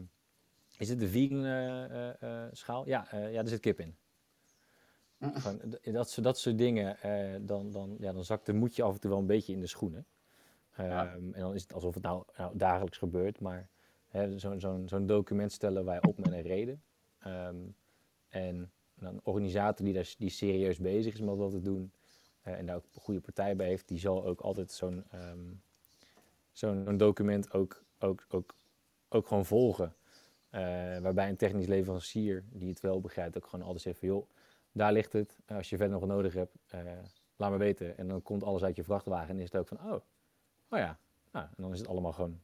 is het de vegan eh, eh, eh, schaal? Ja, ja, er zit kip in. Gewoon, d- dat, soort- dat soort dingen, dan, dan, ja, dan zakt de moedje af en toe wel een beetje in de schoenen. Ja. Ehm, En dan is het alsof het nou, nou dagelijks gebeurt, maar zo'n zo'n zo'n document stellen wij op met een reden. Ehm, en een organisator die, daar, die serieus bezig is met wat te doen en daar ook een goede partij bij heeft, die zal ook altijd zo'n ehm, zo'n zo'n document ook, ook, ook, ook gewoon volgen. Eh, waarbij een technisch leverancier die het wel begrijpt ook gewoon altijd zegt van joh, daar ligt het. Eh, als je verder nog wat nodig hebt, eh, laat maar weten. En dan komt alles uit je vrachtwagen en is het ook van oh, oh ja. Nou, en dan is het allemaal gewoon.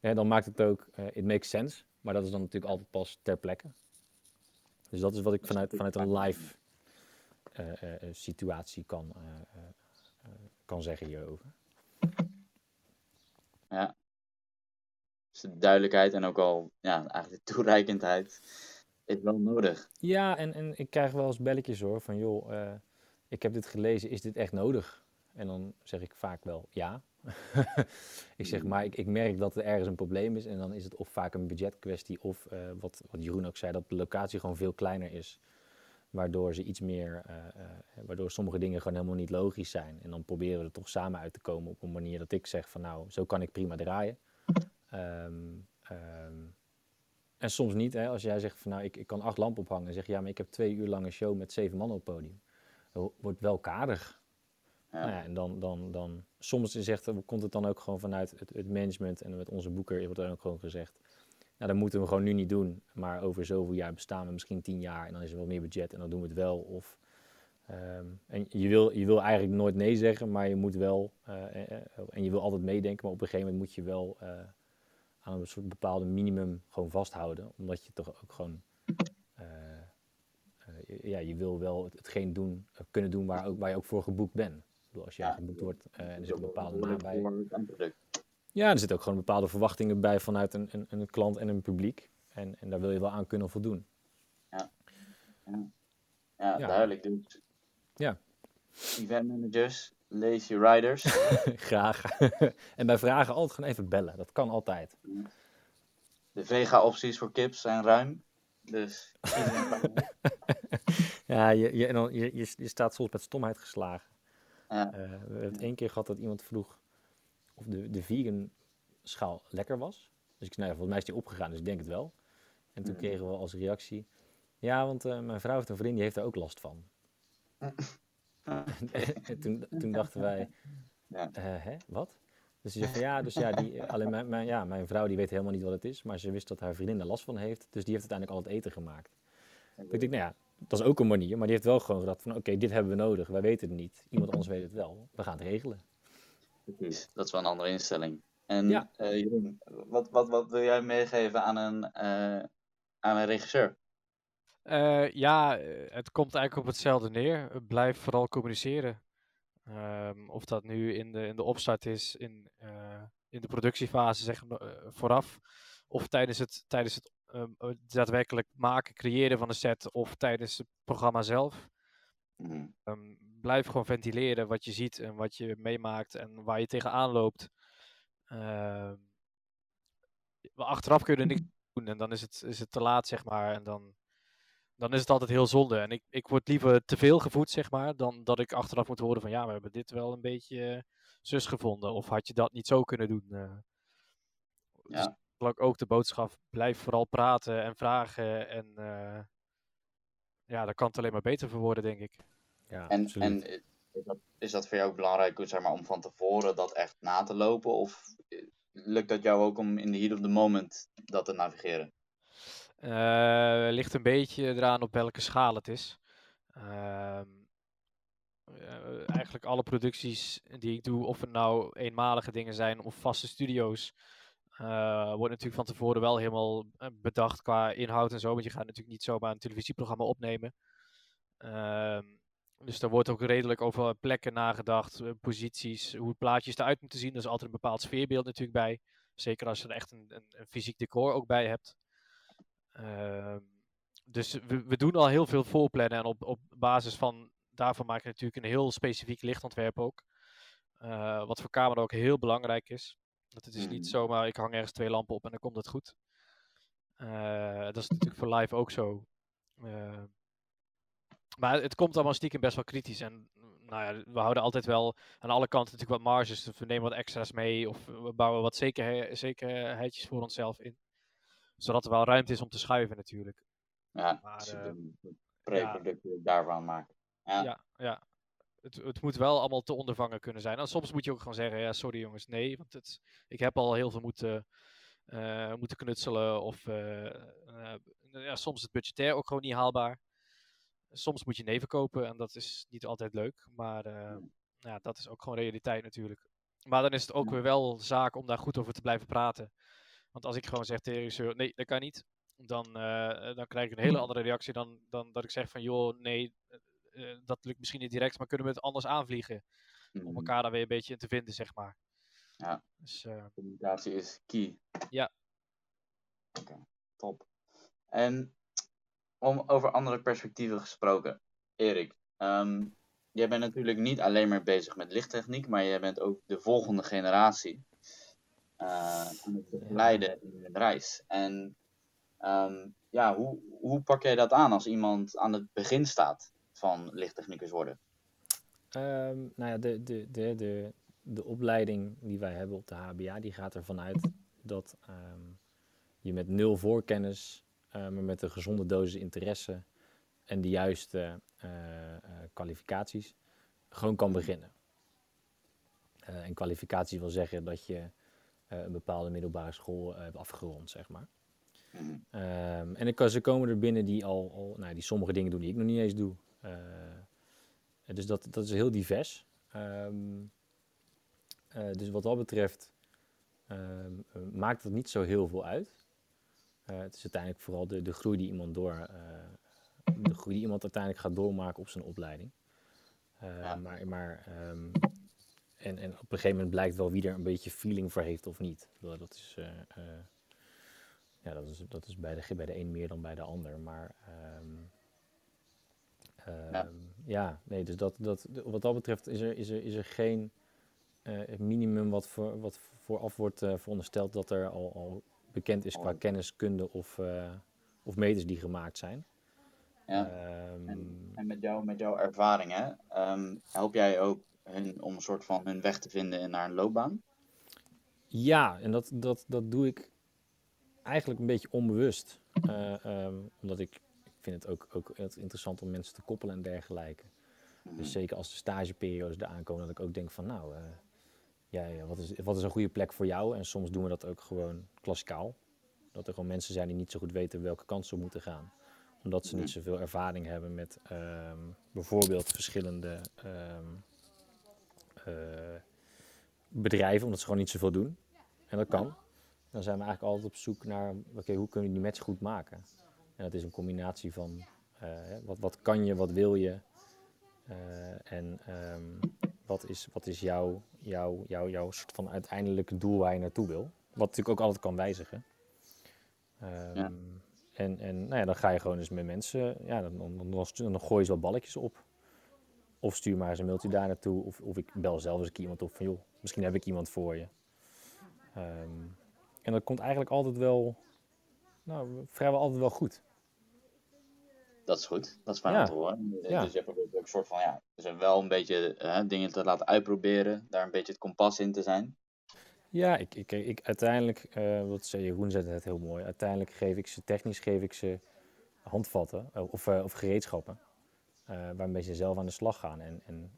Ja, dan maakt het ook, eh it makes sense. Maar dat is dan natuurlijk altijd pas ter plekke. Dus dat is wat ik vanuit, vanuit een live eh, eh, eh, situatie kan, eh, eh, eh, kan zeggen hierover. Ja. Dus de duidelijkheid en ook al ja, eigenlijk de toereikendheid is wel nodig. Ja, en, en ik krijg wel eens belletjes hoor, van joh, eh, ik heb dit gelezen, is dit echt nodig? En dan zeg ik vaak wel ja. [laughs] ik zeg maar, ik, ik merk dat er ergens een probleem is en dan is het of vaak een budgetkwestie of eh, wat, wat Jeroen ook zei, dat de locatie gewoon veel kleiner is Waardoor ze iets meer, eh, waardoor sommige dingen gewoon helemaal niet logisch zijn. En dan proberen we er toch samen uit te komen op een manier dat ik zeg van nou, zo kan ik prima draaien. Ehm, ehm, en soms niet, hè, als jij zegt van nou, ik, ik kan acht lampen ophangen. En zeg ja, maar ik heb twee uur lang een show met zeven mannen op het podium. Dat wordt wel karig. Ja. Nou ja, en dan, dan, dan, soms zegt, komt het dan ook gewoon vanuit het, het management en met onze boeker wordt dan ook gewoon gezegd. Nou, dat moeten we gewoon nu niet doen, maar over zoveel jaar bestaan we misschien tien jaar en dan is er wel meer budget en dan doen we het wel. Of, ehm, en je wil, je wil eigenlijk nooit nee zeggen, maar je moet wel, eh, eh, eh, en je wil altijd meedenken, maar op een gegeven moment moet je wel aan een soort bepaalde minimum gewoon vasthouden, omdat je toch ook gewoon, eh, eh, ja, je wil wel het- hetgeen doen, eh, kunnen doen waar, ook, waar je ook voor geboekt bent. Bedoel, als jij Ja. geboekt wordt en er zit een bepaalde naam bij. Ja, er zitten ook gewoon bepaalde verwachtingen bij vanuit een, een, een klant en een publiek. En, en daar wil je wel aan kunnen voldoen. Ja, Ja. duidelijk. Dus Ja. event managers, lazy riders. [laughs] Graag. [laughs] en bij vragen altijd gewoon even bellen. Dat kan altijd. De vega-opties voor kips zijn ruim. Dus. [laughs] Ja, je, je, en dan, je, je, je staat soms met stomheid geslagen. Ja. Eh, we hebben het één keer gehad dat iemand vroeg of de, de vegan schaal lekker was. Dus ik zei, nou ja, volgens mij is die opgegaan, dus ik denk het wel. En toen Mhm. kregen we als reactie, ja, want eh, mijn vrouw heeft een vriend, die heeft er ook last van. En [laughs] toen, toen dachten wij, Ja. eh, hè, wat? Dus die zegt van ja, dus ja, die, alleen mijn, mijn, ja, mijn vrouw die weet helemaal niet wat het is, maar ze wist dat haar vriendin er last van heeft, dus die heeft uiteindelijk al het eten gemaakt. Ik denk, nou ja, dat is ook een manier, maar die heeft wel gewoon gedacht van oké, dit hebben we nodig, wij weten het niet, iemand anders weet het wel, we gaan het regelen. Precies, dat is wel een andere instelling. En Ja. eh, Jeroen, wat, wat, wat wil jij meegeven aan een, eh, aan een regisseur? Eh, ja, eh, het komt eigenlijk op hetzelfde neer. Eh, Blijf vooral communiceren. Ehm, of dat nu in de, in de opstart is, in, in de productiefase zeg vooraf, of tijdens het, tijdens het ehm, eh, daadwerkelijk maken, creëren van de set, of tijdens het programma zelf. Mhm. Ehm, blijf gewoon ventileren wat je ziet en wat je meemaakt en waar je tegenaan loopt. Ehm, achteraf kun je er niks [clears throat] doen en dan is het, is het te laat, zeg maar. En dan, dan is het altijd heel zonde. En ik, ik word liever te veel gevoed, zeg maar, dan dat ik achteraf moet horen van ja, we hebben dit wel een beetje eh, zus gevonden. Of had je dat niet zo kunnen doen? eh. Dus Ja. eigenlijk ook de boodschap, blijf vooral praten en vragen. En eh, ja, daar kan het alleen maar beter voor worden, denk ik. Ja, En, absoluut. en is, dat, is dat voor jou ook belangrijk zeg maar, om van tevoren dat echt na te lopen? Of lukt dat jou ook om in de heat of the moment dat te navigeren? Eh, ligt een beetje eraan op welke schaal het is. Eh, eigenlijk alle producties die ik doe, of het nou eenmalige dingen zijn of vaste studio's, eh, wordt natuurlijk van tevoren wel helemaal bedacht qua inhoud en zo. Want je gaat natuurlijk niet zomaar een televisieprogramma opnemen. Ehm, dus er wordt ook redelijk over plekken nagedacht, posities, hoe plaatjes eruit moeten zien. Er is altijd een bepaald sfeerbeeld natuurlijk bij. Zeker als je er echt een, een fysiek decor ook bij hebt. Ehm, dus we, we doen al heel veel voorplannen en op, op basis van daarvan maak je natuurlijk een heel specifiek lichtontwerp ook. Eh, wat voor camera ook heel belangrijk is. Dat het is niet zomaar, ik hang ergens twee lampen op en dan komt het goed. Eh, dat is natuurlijk voor live ook zo. Eh, maar het komt allemaal stiekem best wel kritisch. En mm, nou ja, we houden altijd wel aan alle kanten natuurlijk wat marges. Dus we nemen wat extra's mee of we bouwen wat zekerhe- zekerheidjes voor onszelf in. Zodat er wel ruimte is om te schuiven natuurlijk. Ja, Maar, dus eh, een pre-product daarvan maken. Ja. Ja, ja. Het, het moet wel allemaal te ondervangen kunnen zijn. En soms moet je ook gewoon zeggen, ja, sorry jongens, nee. Want het, ik heb al heel veel moeten, eh, moeten knutselen. Of eh, eh, ja, soms is het budgetair ook gewoon niet haalbaar. Soms moet je nee verkopen en dat is niet altijd leuk. Maar ja, dat is ook gewoon realiteit natuurlijk. Maar dan is het ook weer wel zaak om daar goed over te blijven praten. Want als ik gewoon zeg tegen de regisseur, nee, dat kan niet. Dan, eh, dan krijg ik een hele andere reactie dan, dan dat ik zeg van, joh, nee, eh, dat lukt misschien niet direct, maar kunnen we het anders aanvliegen? Om Mhm. elkaar daar weer een beetje in te vinden, zeg maar. Ja. Dus, eh, Communicatie is key. Ja. Oké, top. En om over andere perspectieven gesproken, Erik. ehm, jij bent natuurlijk niet alleen maar bezig met lichttechniek, maar jij bent ook de volgende generatie eh, aan het begeleiden in hun reis. En Ehm, ja, hoe, hoe pak jij dat aan als iemand aan het begin staat van lichttechnicus worden? Ehm, nou ja, de, de, de, de, de opleiding die wij hebben op de HBA, die gaat ervan uit dat ehm, je met nul voorkennis, uh, maar met een gezonde dosis interesse en de juiste uh, uh, kwalificaties gewoon kan beginnen. en kwalificatie wil zeggen dat je een bepaalde middelbare school hebt afgerond, zeg maar. Um, en ik, ze komen er binnen die al, al nou, die sommige dingen doen die ik nog niet eens doe. dus dat, dat is heel divers. Um, uh, dus wat dat betreft uh, maakt het niet zo heel veel uit. Uh, het is uiteindelijk vooral de, de groei die iemand door, de groei die iemand uiteindelijk gaat doormaken op zijn opleiding. Ja. Maar, maar en, en op een gegeven moment blijkt wel wie er een beetje feeling voor heeft of niet. Dat is, ja, dat is, dat is bij, de, bij de een meer dan bij de ander. Maar um, ja. ja. nee, dus dat, dat, wat dat betreft is er, is er, is er geen het minimum wat, voor, wat vooraf wordt verondersteld dat er al, al bekend is qua kenniskunde of, of meters die gemaakt zijn. Ja. Um, en, en, met, jou, met jouw ervaring, hè, um, help jij ook hun om een soort van hun weg te vinden naar een loopbaan? Ja, en dat, dat, dat doe ik eigenlijk een beetje onbewust. Um, omdat ik, ik vind het ook, ook interessant om mensen te koppelen en dergelijke. Mm. Dus zeker als de stageperiodes eraan komen, dat ik ook denk van nou, ja, ja, wat, is, wat is een goede plek voor jou? En soms doen we dat ook gewoon klassikaal. Dat er gewoon mensen zijn die niet zo goed weten welke kant ze moeten gaan. Omdat ze niet zoveel ervaring hebben met um, bijvoorbeeld verschillende um, uh, bedrijven, omdat ze gewoon niet zoveel doen. En dat kan. Dan zijn we eigenlijk altijd op zoek naar, oké, okay, hoe kunnen we die match goed maken? En dat is een combinatie van, uh, wat, wat kan je, wat wil je? Uh, en um, wat is, wat is jouw, jouw, jouw, jouw soort van uiteindelijke doel waar je naartoe wil. Wat natuurlijk ook altijd kan wijzigen. Um, ja. En, en nou ja, dan ga je gewoon eens met mensen, ja, dan, dan, dan, dan gooi je wat balletjes op. Of stuur maar eens een mailtje daar naartoe. Of, of ik bel zelf eens iemand op van joh, misschien heb ik iemand voor je. Um, en dat komt eigenlijk altijd wel, nou, vrijwel altijd wel goed. Dat is goed. Dat is fijn ja. om te horen. Ja. Dus je hebt ook een soort van, ja, dus wel een beetje uh, dingen te laten uitproberen. Daar een beetje het kompas in te zijn. Ja, ik, ik, ik uiteindelijk, uh, wat zei Jeroen zei het heel mooi. Uiteindelijk geef ik ze, technisch geef ik ze handvatten of, uh, of gereedschappen. Waarmee ze zelf aan de slag gaan. En, en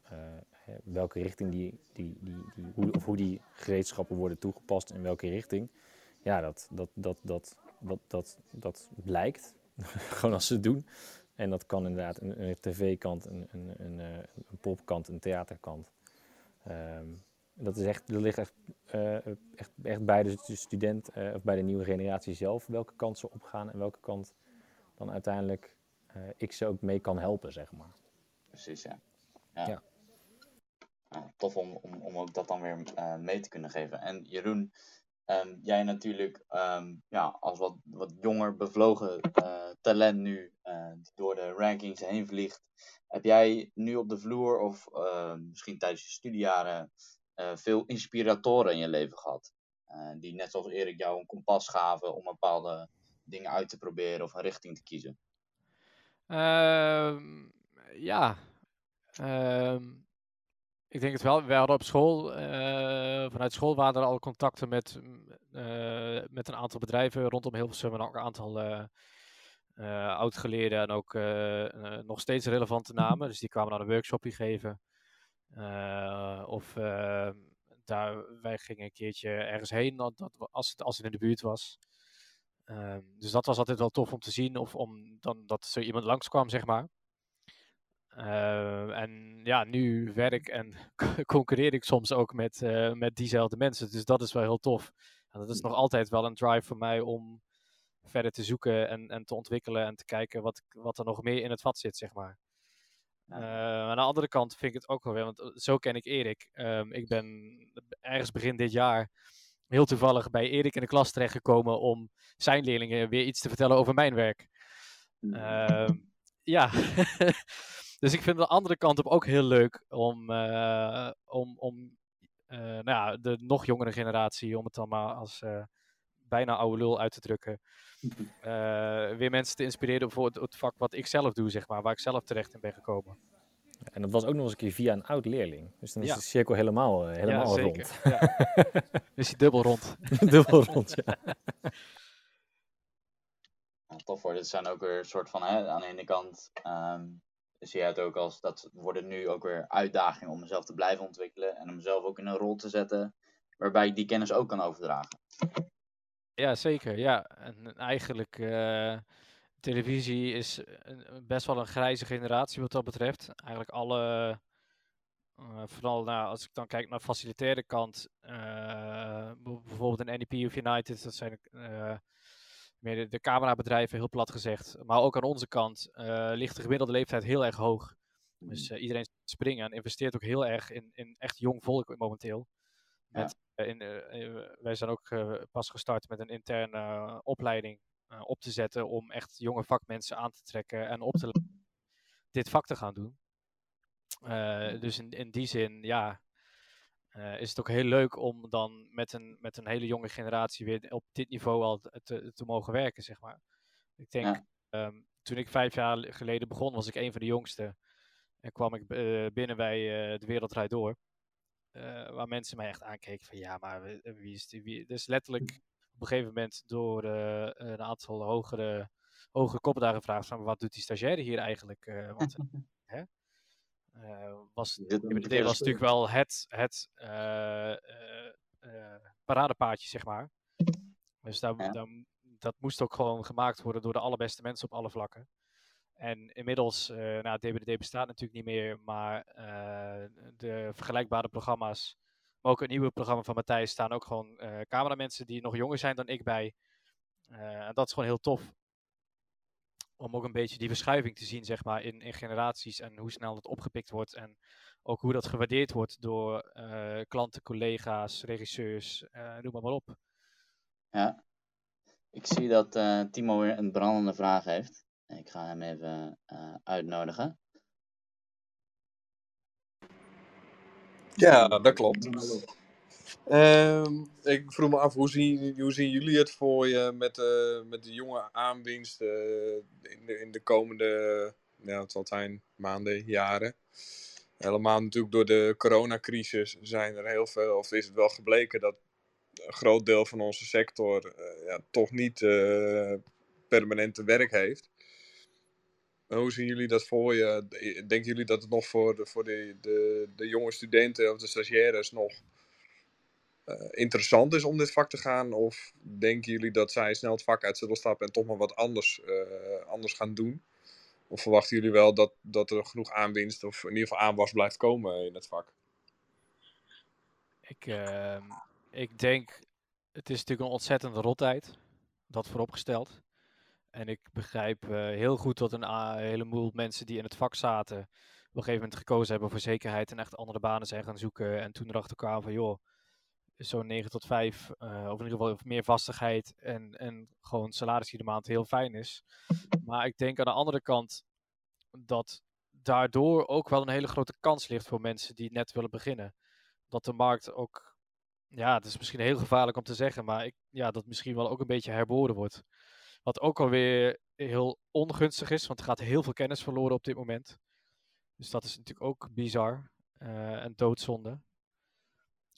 welke richting die, die, die, die, hoe, of hoe die gereedschappen worden toegepast in welke richting. Ja, dat, dat, dat, dat, dat, dat, dat blijkt. [laughs] Gewoon als ze het doen. En dat kan inderdaad een, een tv-kant, een, een, een, eh, een popkant, een theaterkant. Um, dat, is echt, dat ligt echt, echt, echt bij de student of bij de nieuwe generatie zelf welke kant ze opgaan en welke kant dan uiteindelijk uh, ik ze ook mee kan helpen, zeg maar. Precies, ja. ja. ja. Nou, tof om, om, om ook dat dan weer mee te kunnen geven. En Jeroen, Um, jij natuurlijk um, ja, als wat, wat jonger bevlogen uh, talent nu, die door de rankings heen vliegt. Heb jij nu op de vloer of misschien tijdens je studiejaren eh, veel inspiratoren in je leven gehad? die net zoals Erik jou een kompas gaven om bepaalde dingen uit te proberen of een richting te kiezen? Ehm, ja, ik denk het wel. We hadden op school, uh, vanuit school waren er al contacten met, uh, met een aantal bedrijven rondom Hilversum en ook een aantal uh, oud-geleerden en ook nog steeds relevante namen. Dus die kwamen dan een workshopje geven. of daar, wij gingen een keertje ergens heen dat, als, het, als het in de buurt was. Ehm, dus dat was altijd wel tof om te zien of om dan dat zo iemand langskwam, zeg maar. Uh, en ja, nu werk en [laughs] concurreer ik soms ook met, uh, met diezelfde mensen. Dus dat is wel heel tof. En dat is nog altijd wel een drive voor mij om verder te zoeken en, en te ontwikkelen en te kijken wat, wat er nog meer in het vat zit, zeg maar. Uh, aan de andere kant vind ik het ook wel weer, want zo ken ik Erik. Um, ik ben ergens begin dit jaar heel toevallig bij Erik in de klas terechtgekomen om zijn leerlingen weer iets te vertellen over mijn werk. Uh, ja, [laughs] Dus ik vind de andere kant op ook heel leuk om, uh, om, om uh, nou ja, de nog jongere generatie, om het dan maar als uh, bijna oude lul uit te drukken. [laughs] eh, weer mensen te inspireren voor het, het vak wat ik zelf doe, zeg maar, waar ik zelf terecht in ben gekomen. En dat was ook nog eens een keer via een oud leerling. Dus dan is Ja. de cirkel helemaal, eh, helemaal ja, rond. zeker. Ja. is hij dubbel rond. [laughs] Dubbel rond, ja. Ja, tof hoor. Dit zijn ook weer een soort van, hè, aan de ene kant ehm, zie je het ook als, dat worden nu ook weer uitdagingen om mezelf te blijven ontwikkelen. En om mezelf ook in een rol te zetten waarbij ik die kennis ook kan overdragen. Ja, zeker. Ja, en eigenlijk eh, televisie is een- best wel een grijze generatie wat dat betreft. Eigenlijk alle, eh, vooral nou, als ik dan kijk naar de facilitaire kant, eh, bijvoorbeeld een NEP of United, dat zijn eh, meer de, de camerabedrijven, heel plat gezegd. Maar ook aan onze kant ligt de gemiddelde leeftijd heel erg hoog. Dus eh, iedereen springen en investeert ook heel erg in, in echt jong volk momenteel. Met, in, wij zijn ook pas gestart met een interne opleiding op te zetten om echt jonge vakmensen aan te trekken en op te leiden dit vak te gaan doen. Eh, dus in, in die zin, ja, eh, is het ook heel leuk om dan met een, met een hele jonge generatie weer op dit niveau al te, te, mogen werken, zeg maar. Ik denk, Ja. ehm, toen ik vijf jaar geleden begon, was ik een van de jongsten. En kwam ik eh, binnen bij eh, De Wereld Door. eh, waar mensen mij echt aankeken van, ja, maar wie- wie is die? Wie? Dus letterlijk op een gegeven moment door eh, een aantal hogere, hogere koppen daar gevraagd van, wat doet die stagiaire hier eigenlijk? Eh, [laughs] want, hè? Eh, was, was natuurlijk wel het, het eh, eh, eh, paradepaadje, zeg maar. Dus daar, Ja. daar, dat moest ook gewoon gemaakt worden door de allerbeste mensen op alle vlakken. En inmiddels, eh nou, DBD bestaat natuurlijk niet meer, maar eh, de vergelijkbare programma's, maar ook het nieuwe programma van Matthijs, staan ook gewoon eh cameramensen die nog jonger zijn dan ik bij. Eh, en dat is gewoon heel tof. Om ook een beetje die verschuiving te zien, zeg maar, in, in generaties en hoe snel het opgepikt wordt. En ook hoe dat gewaardeerd wordt door eh, klanten, collega's, regisseurs, noem maar, maar op. Ja. Ik zie dat Timo weer een brandende vraag heeft. Ik ga hem even uitnodigen. Ja, dat klopt. Ehm, ik vroeg me af, hoe zien, hoe zien jullie het voor je met, eh, met de jonge aanwinst eh, in, de, in de komende, ja, zal het zijn, maanden, jaren? Helemaal natuurlijk door de coronacrisis zijn er heel veel, of is het wel gebleken dat een groot deel van onze sector eh, ja, toch niet permanente werk heeft. Hoe zien jullie dat voor je? Denken jullie dat het nog voor de, voor de, de, de jonge studenten of de stagiaires nog eh, interessant is om dit vak te gaan? Of denken jullie dat zij snel het vak uit zullen stappen en toch maar wat anders, eh, anders gaan doen? Of verwachten jullie wel dat, dat er genoeg aanwinst of in ieder geval aanwas blijft komen in het vak? Ik, ehm, ik denk, het is natuurlijk een ontzettende rottijd. Dat vooropgesteld. En ik begrijp eh, heel goed dat een a- heleboel mensen die in het vak zaten. op een gegeven moment gekozen hebben voor zekerheid en echt andere banen zijn gaan zoeken. En toen erachter kwamen van joh, zo'n 9 tot 5, eh, of in ieder geval meer vastigheid en, en gewoon salaris iedere maand heel fijn is. Maar ik denk aan de andere kant dat daardoor ook wel een hele grote kans ligt voor mensen die net willen beginnen. Dat de markt ook, ja, het is misschien heel gevaarlijk om te zeggen, maar ik, ja, dat misschien wel ook een beetje herboren wordt. Wat ook alweer heel ongunstig is, want er gaat heel veel kennis verloren op dit moment. Dus dat is natuurlijk ook bizar eh, en doodzonde.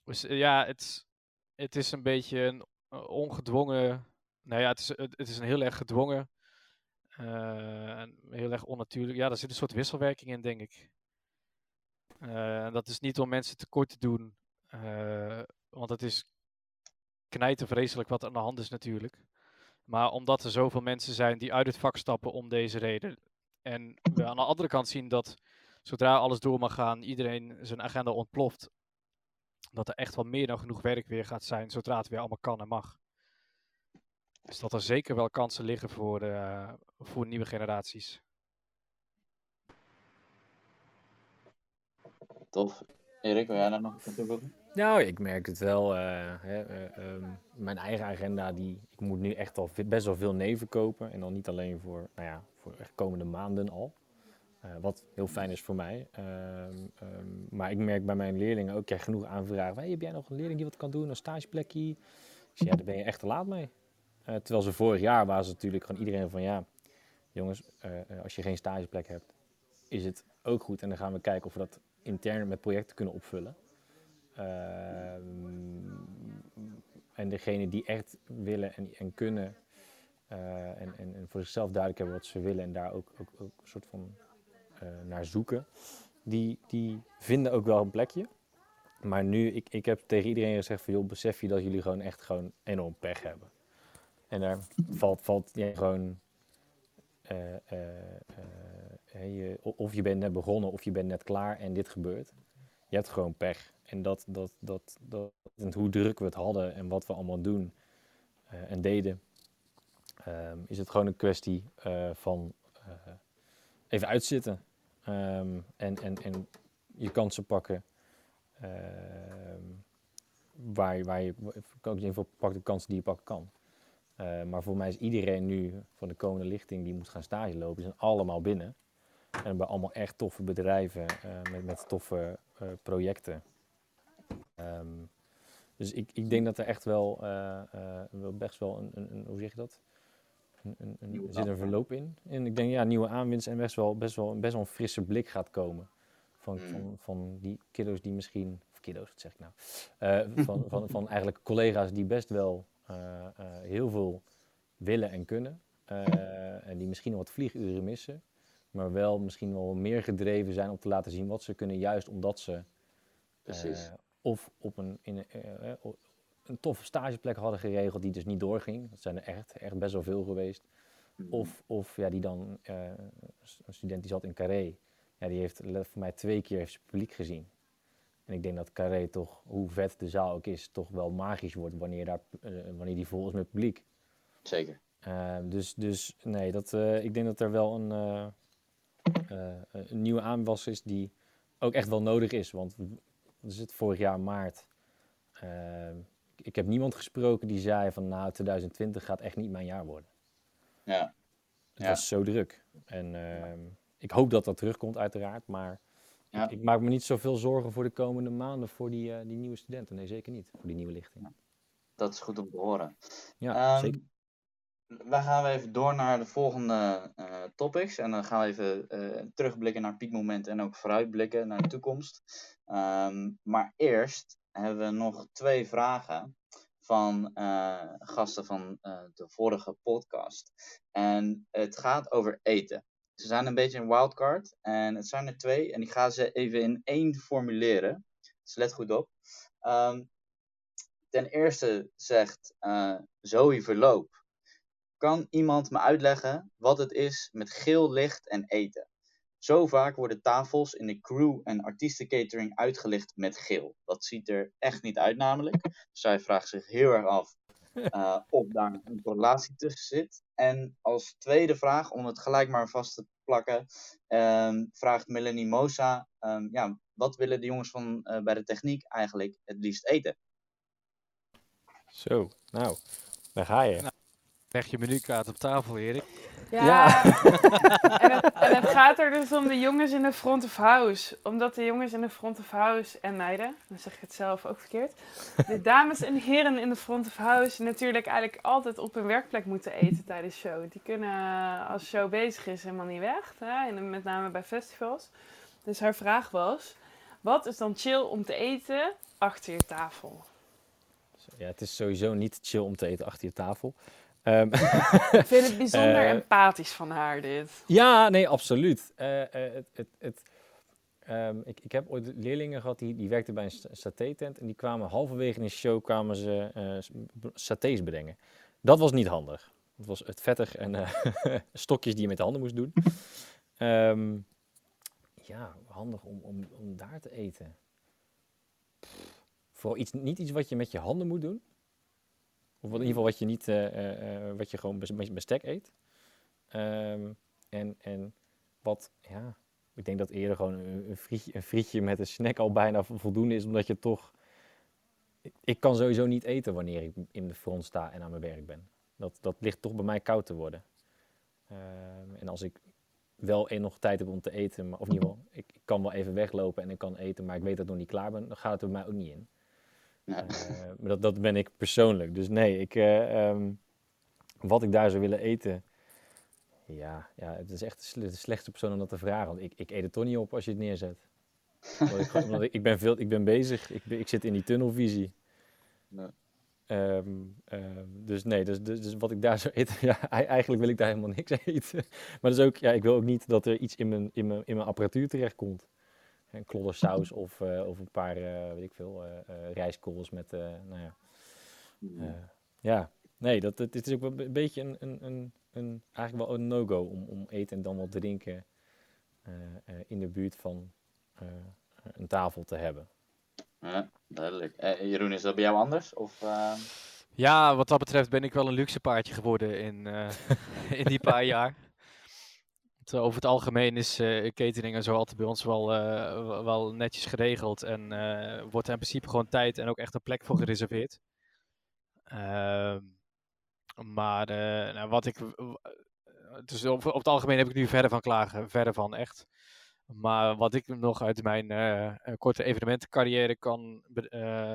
Dus eh, ja, het, het is een beetje een eh, ongedwongen. Nou ja, het is, het, is een heel erg gedwongen. en heel erg onnatuurlijk. Ja, daar zit een soort wisselwerking in, denk ik. En dat is niet om mensen tekort te doen. want het is knijten vreselijk wat aan de hand is natuurlijk. Maar omdat er zoveel mensen zijn die uit het vak stappen om deze reden. En we aan de andere kant zien dat zodra alles door mag gaan, iedereen zijn agenda ontploft. Dat er echt wel meer dan genoeg werk weer gaat zijn zodra het weer allemaal kan en mag. Dus dat er zeker wel kansen liggen voor, eh, voor nieuwe generaties. Tof. Erik, wil jij daar nog aan toevoegen? Nou, ik merk het wel. eh, hè, eh, ehm, mijn eigen agenda, die, ik moet nu echt al best wel veel nee verkopen. En dan niet alleen voor, nou ja, voor komende maanden al. Eh, wat heel fijn is voor mij. Ehm, ehm, maar ik merk bij mijn leerlingen ook, krijg genoeg aanvragen. Hey, heb jij nog een leerling die wat kan doen, een stageplekje? Ik ja, daar ben je echt te laat mee. Terwijl ze vorig jaar waren ze natuurlijk gewoon iedereen van ja, jongens, als je geen stageplek hebt, is het ook goed. En dan gaan we kijken of we dat intern met projecten kunnen opvullen. Ehm, en degene die echt willen en, en kunnen eh, en, en, en voor zichzelf duidelijk hebben wat ze willen en daar ook, ook, ook een soort van eh, naar zoeken, die, die vinden ook wel een plekje. Maar nu, ik, ik heb tegen iedereen gezegd van joh, besef je dat jullie gewoon echt gewoon enorm pech hebben. En daar [laughs] valt, valt ja, gewoon, eh, je, of je bent net begonnen of je bent net klaar en dit gebeurt. Je hebt gewoon pech. En dat, dat, dat, dat, en hoe druk we het hadden en wat we allemaal doen eh, en deden, ehm, is het gewoon een kwestie eh, van eh, even uitzitten. Ehm, en, en, en je kansen pakken. Ehm, waar, waar je, in ieder geval pak de kansen die je pakken kan. Maar voor mij is iedereen nu van de komende lichting die moet gaan stage lopen, zijn allemaal binnen. En bij allemaal echt toffe bedrijven met, met toffe projecten. Ehm, dus ik, ik denk dat er echt wel, eh, eh, wel best wel een, een, een- hoe zeg je dat? Een, een, er zit een verloop in. En ik denk ja, nieuwe aanwinst en best wel, best wel, best wel een frisse blik gaat komen. Van, Mm. van, van die kiddo's die misschien, of kiddo's, wat zeg ik nou? Eh, van, van, [laughs] van eigenlijk collega's die best wel heel veel willen en kunnen. en die misschien nog wat vlieguren missen. Maar wel misschien wel meer gedreven zijn om te laten zien wat ze kunnen, juist omdat ze Precies. Of op een, in, een, eh, eh, een toffe stageplek hadden geregeld die dus niet doorging. Dat zijn er echt, echt best wel veel geweest. Mhm. Of, of ja, die dan, eh, een student die zat in Carré, ja, die heeft voor mij twee keer zijn publiek gezien. En ik denk dat Carré toch, hoe vet de zaal ook is, toch wel magisch wordt wanneer, daar, wanneer die vol is met publiek. Zeker. Eh, dus, dus nee, dat, ik denk dat er wel een, een nieuwe aanwas is die ook echt wel nodig is. Want we zitten vorig jaar maart. eh, ik heb niemand gesproken die zei van nou 2020 gaat echt niet mijn jaar worden. Ja. Het Ja. was zo druk. En ehm, ik hoop dat dat terugkomt uiteraard. Maar Ja. ik, ik maak me niet zoveel zorgen voor de komende maanden voor die, eh, die nieuwe studenten. Nee, zeker niet. Voor die nieuwe lichting. Dat is goed om te horen. Ja, Ehm, zeker. We gaan even door naar de volgende eh, topics. En dan gaan we even eh, terugblikken naar piekmomenten en ook vooruitblikken naar de toekomst. Ehm, maar eerst hebben we nog twee vragen van eh, gasten van eh, de vorige podcast. En het gaat over eten. Ze zijn een beetje een wildcard. En het zijn er twee. En ik ga ze even in één formuleren. Dus let goed op. Ehm, ten eerste zegt eh Zoe Verloop. Kan iemand me uitleggen wat het is met geel licht en eten? Zo vaak worden tafels in de crew- en artiestencatering uitgelicht met geel. Dat ziet er echt niet uit namelijk. Dus zij vraagt zich heel erg af [laughs] eh, of daar een correlatie tussen zit. En als tweede vraag, om het gelijk maar vast te plakken, ehm, vraagt Melanie Mosa, ehm, ja, wat willen de jongens van, eh, bij de techniek eigenlijk het liefst eten? Zo, nou, daar ga je. Leg je menukaart op tafel, Erik. Ja, [laughs] en, het, en het gaat er dus om de jongens in de front of house. Omdat de jongens in de front of house en meiden, dan zeg ik het zelf ook verkeerd. De dames en heren in de front of house natuurlijk eigenlijk altijd op hun werkplek moeten eten tijdens show. Die kunnen als show bezig is helemaal niet weg, hè? En met name bij festivals. Dus haar vraag was, wat is dan chill om te eten achter je tafel? Ja, het is sowieso niet chill om te eten achter je tafel. Ehm, [laughs] Ik vind het bijzonder Eh, empathisch van haar dit. ja, nee, absoluut. Eh, eh, het, het, het, ehm, ik, ik heb ooit leerlingen gehad die, die werkten bij een sa- saté-tent. En die kwamen halverwege in een show kwamen ze satés brengen. Dat was niet handig. Dat was het vettig en [laughs] stokjes die je met de handen moest doen. Ehm, ja, handig om, om, om daar te eten. Pff, Vooral iets, niet iets wat je met je handen moet doen. Of in ieder geval wat je niet, eh, eh, eh, wat je gewoon bestek eet. Ehm, en, en wat, ja, ik denk dat eerder gewoon een, frietje, een frietje met een snack al bijna vo- voldoende is, omdat je toch... ik- kan sowieso niet eten wanneer ik in de front sta en aan mijn werk ben. Dat, dat ligt toch bij mij koud te worden. Ehm, en als ik wel nog tijd heb om te eten, maar, of ieder geval, ik, ik kan wel even weglopen en ik kan eten, maar ik weet dat ik nog niet klaar ben, dan gaat het er bij mij ook niet in. Ja. Eh, maar dat, dat ben ik persoonlijk. Dus nee, ik, eh, ehm, wat ik daar zou willen eten. Ja, ja het is echt de sle- de slechtste persoon om dat te vragen. Want ik, ik eet het toch niet op als je het neerzet. Omdat ik, gewoon- omdat ik, ik, ben veel, ik ben bezig. Ik, ik zit in die tunnelvisie. Nee. Ehm, ehm, dus nee, dus, dus, dus wat ik daar zou eten, [laughs] ja, ei- eigenlijk wil ik daar helemaal niks eten. Maar dus ook, ja, ik wil ook niet dat er iets in mijn, in mijn, in mijn apparatuur terechtkomt. Een klodder saus of, eh, of een paar, eh, weet ik veel, eh eh, rijstkorrels met, eh, nou ja. eh, ja, nee, dat, het, het is ook wel een beetje een, een, een, een, eigenlijk wel een no-go om, om eten en dan wat drinken eh, eh, in de buurt van eh, een tafel te hebben. Ja, duidelijk. Eh, Jeroen, is dat bij jou anders? Of, eh, Ja, wat dat betreft ben ik wel een luxe paardje geworden in, eh, [laughs] in die paar jaar. Eh, over het algemeen is eh, catering en zo altijd bij ons wel, eh, wel- netjes geregeld. En wordt er in principe gewoon tijd en ook echt een plek voor gereserveerd. Ehm, maar nou, wat ik. Dus op, op het algemeen heb ik nu verder van klagen. Verder van echt. Maar wat ik nog uit mijn korte evenementencarrière kan,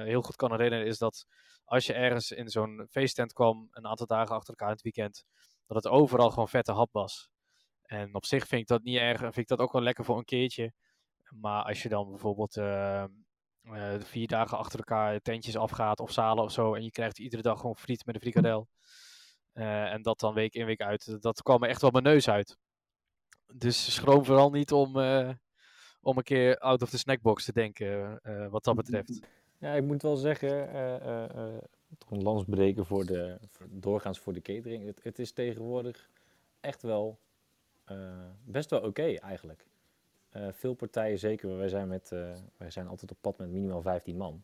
heel goed kan herinneren, is dat als je ergens in zo'n feesttent kwam, een aantal dagen achter elkaar in het weekend, dat het overal gewoon vette hap was. En op zich vind ik dat niet erg, vind ik dat ook wel lekker voor een keertje. Maar als je dan bijvoorbeeld eh, eh, vier dagen achter elkaar tentjes afgaat of zalen of zo, en je krijgt iedere dag gewoon friet met een frikadel, eh, en dat dan week in week uit, dat kwam me echt wel mijn neus uit. Dus schroom vooral niet om, eh, om een keer out of the snackbox te denken, wat dat betreft. Ja, ik moet wel zeggen, een lans voor de, doorgaans voor de catering. Het, is tegenwoordig echt wel best wel oké eigenlijk. Eh, veel partijen, zeker, wij zijn, met, eh, wij zijn altijd op pad met minimaal 15 man.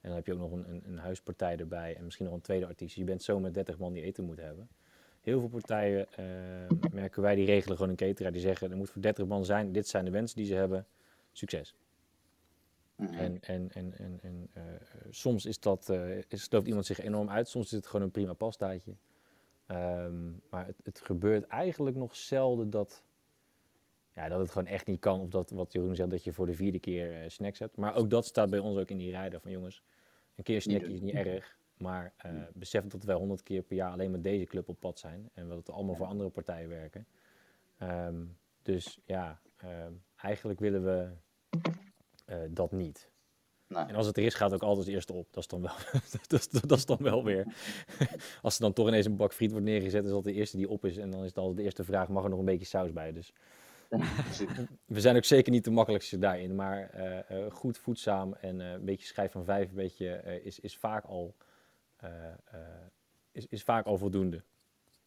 En dan heb je ook nog een, een, een huispartij erbij en misschien nog een tweede artiest. Je bent zo met 30 man die eten moet hebben. Heel veel partijen eh, merken wij, die regelen gewoon een cateraar. Die zeggen, er moet voor 30 man zijn, dit zijn de wensen die ze hebben. Succes. mhm. En, en, en, en, en eh, eh, soms is dat, eh, is, iemand zich enorm uit, soms is het gewoon een prima pastaatje. Ehm, maar het, het gebeurt eigenlijk nog zelden dat, ja, dat het gewoon echt niet kan. Of dat, wat Jeroen zegt, dat je voor de vierde keer eh, snacks hebt. Maar ook dat staat bij ons ook in die rijder van jongens, een keer snackje doen. is niet erg. Maar eh, besef dat wij honderd keer per jaar alleen met deze club op pad zijn. En dat we allemaal voor andere partijen werken. Ehm, dus ja, ehm, eigenlijk willen we eh, dat niet. En als het er is, gaat het ook altijd als eerste op. Dat is dan wel, [laughs] dat, is, dat is dan wel weer. [laughs] als er dan toch ineens een bak friet wordt neergezet, is dat de eerste die op is. En dan is het altijd de eerste vraag, mag er nog een beetje saus bij? Dus [laughs] we zijn ook zeker niet de makkelijkste daarin. Maar eh, eh, goed voedzaam en eh, een beetje schijf van vijf, een beetje, eh, is, is, vaak al, eh, eh, is, is vaak al voldoende.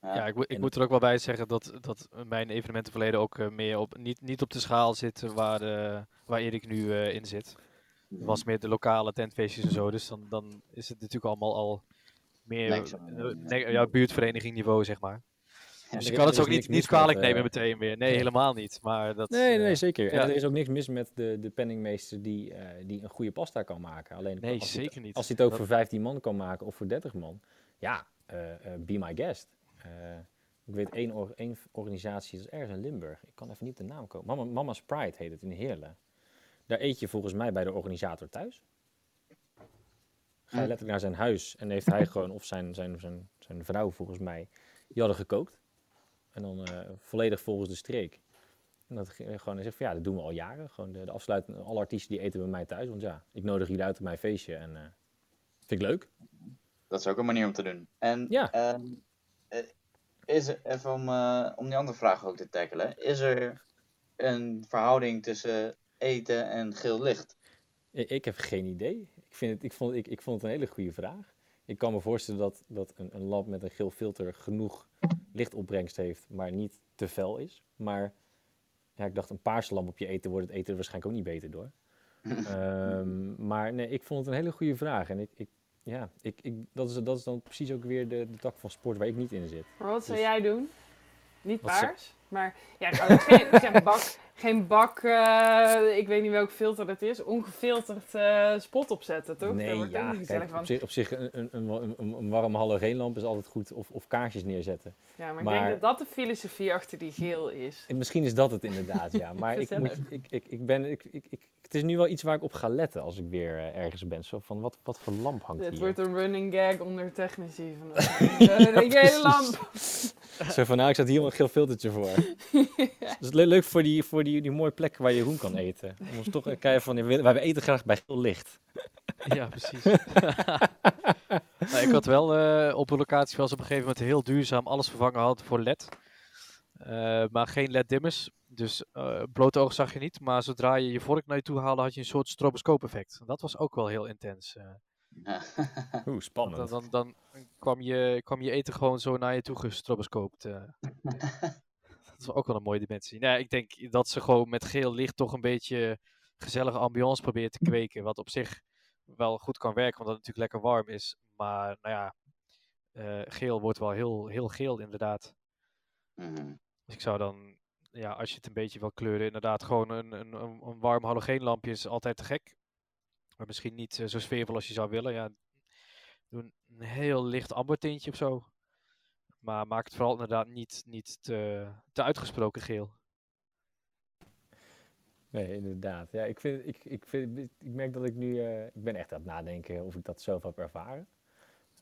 Ja, ik, moet- ik moet er ook wel bij zeggen dat, dat mijn evenementenverleden ook meer op, niet, niet op de schaal zit eh, waar, eh, waar Erik nu eh, in zit. Het was meer de lokale tentfeestjes en zo, dus dan, dan is het natuurlijk allemaal al meer eh, ja. ja, buurtvereniging niveau, zeg maar. Ja, Dus je kan het er ook niet, niet mis met, kwalijk eh, nemen meteen weer. Nee, helemaal niet. Maar dat, Nee, nee, eh, zeker. En er is ook niks mis met de, de penningmeester die, eh, die een goede pasta kan maken. Alleen Nee, als hij het- zeker niet. Als hij het ook Dat- voor 15 man kan maken of voor 30 man, ja, eh, eh, be my guest. Eh, ik weet één, or- één organisatie, dat is ergens in Limburg. Ik kan even niet op de naam komen. Mama, Mama's Pride heet het in Heerlen. Daar eet je volgens mij bij de organisator thuis. Ga je letterlijk naar zijn huis en heeft hij gewoon, of zijn, zijn, zijn, zijn vrouw volgens mij, die hadden gekookt. En dan eh, volledig volgens de streek. En dat ge- gewoon zegt van ja, dat doen we al jaren. Gewoon de, de afsluitende, alle artiesten die eten bij mij thuis. Want ja, ik nodig jullie uit op mijn feestje en eh, vind ik leuk. Dat is ook een manier om te doen. En Ja. ehm, eh, is er, even om, om die andere vraag ook te tackelen, is er een verhouding tussen eten en geel licht? Ik, ik heb geen idee. Ik, vind het, ik, vond, ik, ik vond het een hele goede vraag. Ik kan me voorstellen dat, dat een, een lamp met een geel filter genoeg lichtopbrengst heeft, maar niet te fel is. Maar ja, ik dacht, een paarse lamp op je eten wordt het eten er waarschijnlijk ook niet beter door. [laughs] Ehm, maar nee, ik vond het een hele goede vraag. En ik, ik, ja, ik, ik, dat, is, dat is dan precies ook weer de, de tak van sport waar ik niet in zit. Maar wat zou Dus- jij doen? Niet paars, maar ja, het geen, zeg bak, geen bak, eh, ik weet niet welk filter het is, ongefilterd eh, spot opzetten, toch? Nee, ja, niet gezellig kijk, van. op zich, op zich een, een, een, een, warme halogeenlamp is altijd goed. Of, of kaarsjes neerzetten. Ja, maar, ik denk dat dat de filosofie achter die geel is. En misschien is dat het inderdaad, ja. Maar ik, moet, ik, ik, ik ben, ik, ik, ik, het is nu wel iets waar ik op ga letten als ik weer eh, ergens ben. Zo van, wat, wat voor lamp hangt Het hier? wordt een running gag onder technici. Van, uh, een gele lamp. [laughs] Zo van, nou, ik zet hier wel een geel filtertje voor. [laughs] Dat is le- leuk voor die, voor die, die mooie plek waar Jeroen kan eten. [laughs] Om ons toch kijken van, ja, we, wij eten graag bij geel licht. Ja, precies. Nou, ik had wel eh, op een locatie was op een gegeven moment heel duurzaam alles vervangen had voor LED. Eh, maar geen LED-dimmers. Dus eh blote oog zag je niet. Maar zodra je je vork naar je toe haalde, had je een soort stroboscoop-effect. Dat was ook wel heel intens. Eh. Oeh, dan, spannend. dan, dan kwam, je, kwam je eten gewoon zo naar je toe gestroboscoopt. eh. [laughs] dat is ook wel een mooie dimensie. Nou, ik denk dat ze gewoon met geel licht toch een beetje gezellige ambiance proberen te kweken. Wat op zich wel goed kan werken, omdat het natuurlijk lekker warm is. Maar nou ja, eh, geel wordt wel heel, heel geel inderdaad. Mhm. Dus ik zou dan, ja, als je het een beetje wil kleuren, inderdaad gewoon een, een, een, een warm halogeenlampje is altijd te gek. Maar misschien niet eh, zo sfeervol als je zou willen. Ja, doe een heel licht ambertintje of zo. Maar maak het vooral inderdaad niet, niet te, te uitgesproken geel. Nee, inderdaad. Ja, ik, vind, ik, ik, vind, ik merk dat ik nu... eh, ik ben echt aan het nadenken of ik dat zelf heb ervaren.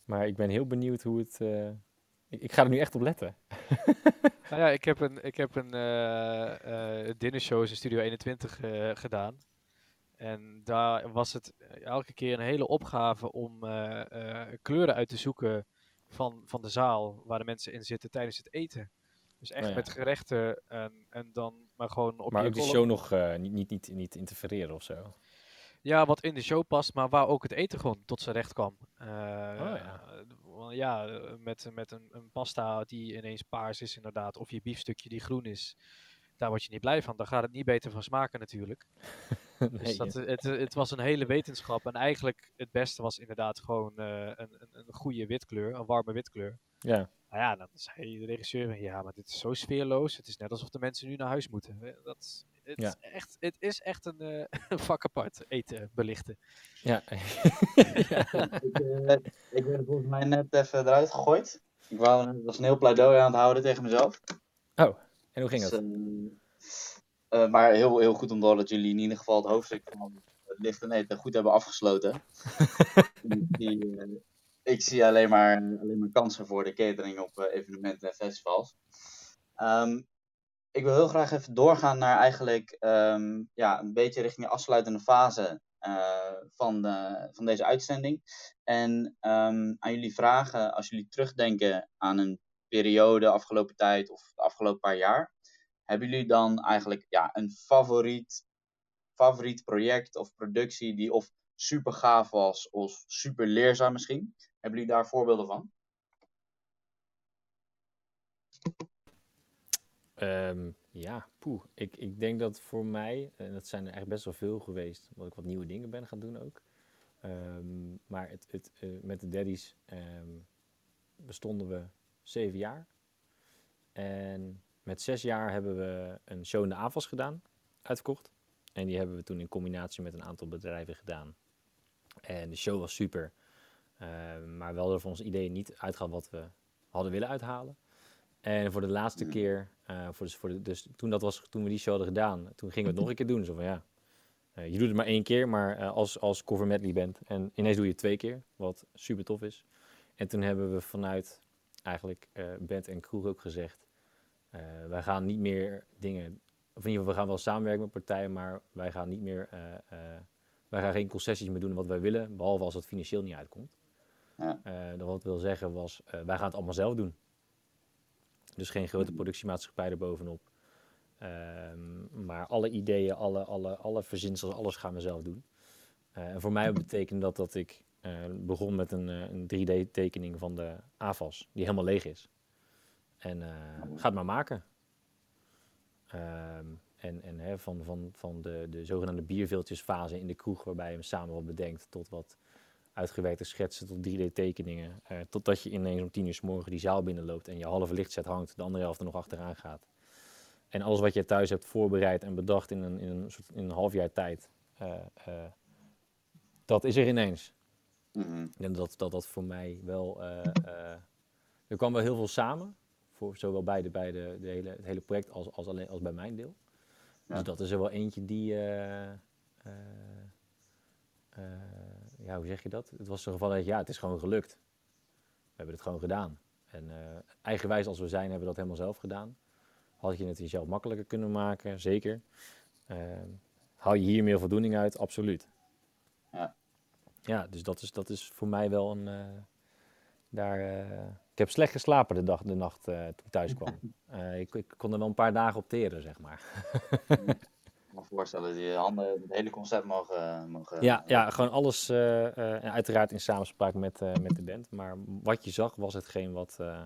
Maar ik ben heel benieuwd hoe het... eh, ik, ik ga er nu echt op letten. [laughs] Nou ja, ik heb een, ik heb een eh dinnershows in Studio 21 eh, gedaan. En daar was het eh, elke keer een hele opgave om eh, eh, kleuren uit te zoeken van, van de zaal waar de mensen in zitten tijdens het eten. Dus echt Oh ja. met gerechten en, en dan maar gewoon op Maar je ook column- show nog niet, niet, niet, niet interfereren of zo. Ja, wat in de show past, maar waar ook het eten gewoon tot zijn recht kwam. Eh, ja. ja, met, met een, een pasta die ineens paars is inderdaad, of je biefstukje die groen is, daar word je niet blij van. Daar gaat het niet beter van smaken natuurlijk. [laughs] nee, Dus dat, ja. het, het was een hele wetenschap. En eigenlijk het beste was inderdaad gewoon eh, een, een, een goede witkleur, een warme witkleur. ja. Nou ja, dan zei de regisseur, van, ja, maar dit is zo sfeerloos. Het is net alsof de mensen nu naar huis moeten. Eh, Dat, is- het, Ja. is echt, het is echt een eh, [laughs] een vak apart, eten belichten. Ja. [laughs] ik, eh, ik er volgens mij net even eruit gegooid. Ik wou, ik was een heel pleidooi aan het houden tegen mezelf. Oh, en hoe ging Dus, dat? eh, eh, maar heel, heel goed om te horen dat jullie in ieder geval het hoofdstuk van het licht en eten goed hebben afgesloten. [laughs] ik, zie, eh, ik zie alleen maar, alleen maar kansen voor de catering op eh, evenementen en festivals. Ehm, ik wil heel graag even doorgaan naar eigenlijk ehm, ja, een beetje richting de afsluitende fase eh, van, de- van deze uitzending. En ehm, aan jullie vragen, als jullie terugdenken aan een periode, afgelopen tijd of de afgelopen paar jaar. Hebben jullie dan eigenlijk ja, een favoriet, favoriet project of productie die of super gaaf was of super leerzaam misschien? Hebben jullie daar voorbeelden van? Ehm, ja, poeh. Ik, ik denk dat voor mij, en dat zijn er echt best wel veel geweest, omdat ik wat nieuwe dingen ben gaan doen ook. Ehm, maar het, het, eh, met de daddies ehm, bestonden we zeven jaar. En met zes jaar hebben we een show in de AFAS gedaan, uitverkocht. En die hebben we toen in combinatie met een aantal bedrijven gedaan. En de show was super. Ehm, maar wel er van ons ideeën niet uitgehaald wat we hadden willen uithalen. En voor de laatste Mm. keer, eh, voor de, voor de, dus toen, dat was, toen we die show hadden gedaan, toen gingen we het nog een keer doen. Zo van ja, eh, je doet het maar één keer, maar als, als cover medley bent. En ineens doe je het twee keer, wat super tof is. En toen hebben we vanuit eigenlijk eh band en crew ook gezegd, eh, wij gaan niet meer dingen, of in ieder geval we gaan wel samenwerken met partijen, maar wij gaan niet meer, eh, wij gaan geen concessies meer doen wat wij willen, behalve als het financieel niet uitkomt. Ja. Dat wat wil zeggen was, wij gaan het allemaal zelf doen. Dus geen grote productiemaatschappij erbovenop. Ehm, maar alle ideeën, alle, alle, alle verzinsels, alles gaan we zelf doen. En voor mij betekent dat dat ik begon met een, eh, een 3D-tekening van de AFAS, die helemaal leeg is. En eh, ga het maar maken. Ehm, en en hè, van, van, van de, de zogenaamde bierveeltjesfase in de kroeg, waarbij je hem samen wat bedenkt, tot wat uitgewerkte schetsen, tot 3D-tekeningen. eh, totdat je ineens om tien uur s morgen die zaal binnenloopt en je halve lichtset hangt, de andere helft er nog achteraan gaat. en alles wat je thuis hebt voorbereid en bedacht in een, in een, soort, in een half jaar tijd, eh, eh, dat is er ineens. Mhm. En dat dat, dat voor mij wel. eh, eh, er kwam wel heel veel samen. Voor zowel bij, de, bij de, de hele, het hele project als, als, alleen, als bij mijn deel. Ja. Dus dat is er wel eentje die. eh, ja, hoe zeg je dat? Het was zo'n geval dat ja, het is gewoon gelukt. We hebben het gewoon gedaan. En eigenwijs als we zijn, hebben we dat helemaal zelf gedaan. Had je het jezelf makkelijker kunnen maken? Zeker. Haal je hier meer voldoening uit? Absoluut. Ja. Dus dat is, dat is voor mij wel een. eh, daar, eh, ik heb slecht geslapen de, dag, de nacht eh, toen ik thuis [laughs] kwam. Eh, ik, ik kon er wel een paar dagen op teren, zeg maar. Ik kan me voorstellen dat je handen het hele concept mogen... mogen Ja, ja gewoon alles, eh, eh, en uiteraard in samenspraak met, eh, met de band. Maar wat je zag was hetgeen wat eh,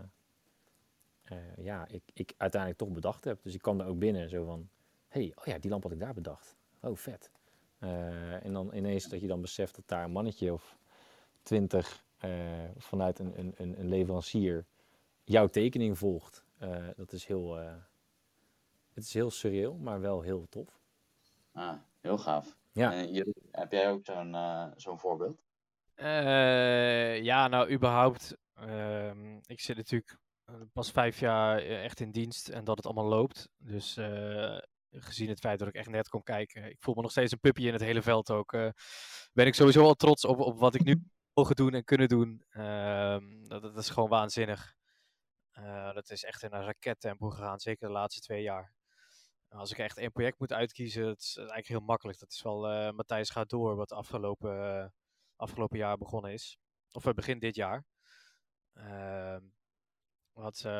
eh, ja, ik, ik uiteindelijk toch bedacht heb. Dus ik kwam er ook binnen zo van, hé, hey, oh ja, die lamp had ik daar bedacht. Oh, vet. Eh, en dan ineens dat je dan beseft dat daar een mannetje of twintig eh, vanuit een, een, een, leverancier jouw tekening volgt. Eh, dat is heel, eh, het is heel surreal, maar wel heel tof. Ah, heel gaaf. Ja. En heb jij ook zo'n eh, zo'n voorbeeld? Eh, ja, nou, überhaupt. ehm, ik zit natuurlijk pas vijf jaar echt in dienst en dat het allemaal loopt. Dus eh, gezien het feit dat ik echt net kon kijken, ik voel me nog steeds een puppy in het hele veld ook. eh, ben ik sowieso al trots op, op wat ik nu [laughs] mogen doen en kunnen doen. Ehm, dat, dat is gewoon waanzinnig. Eh, dat is echt in een rakettempo gegaan, zeker de laatste twee jaar. Als ik echt één project moet uitkiezen, dat is eigenlijk heel makkelijk. Dat is wel eh, Matthijs gaat door, wat afgelopen, afgelopen jaar begonnen is. Of begin dit jaar. Ehm, wat eh,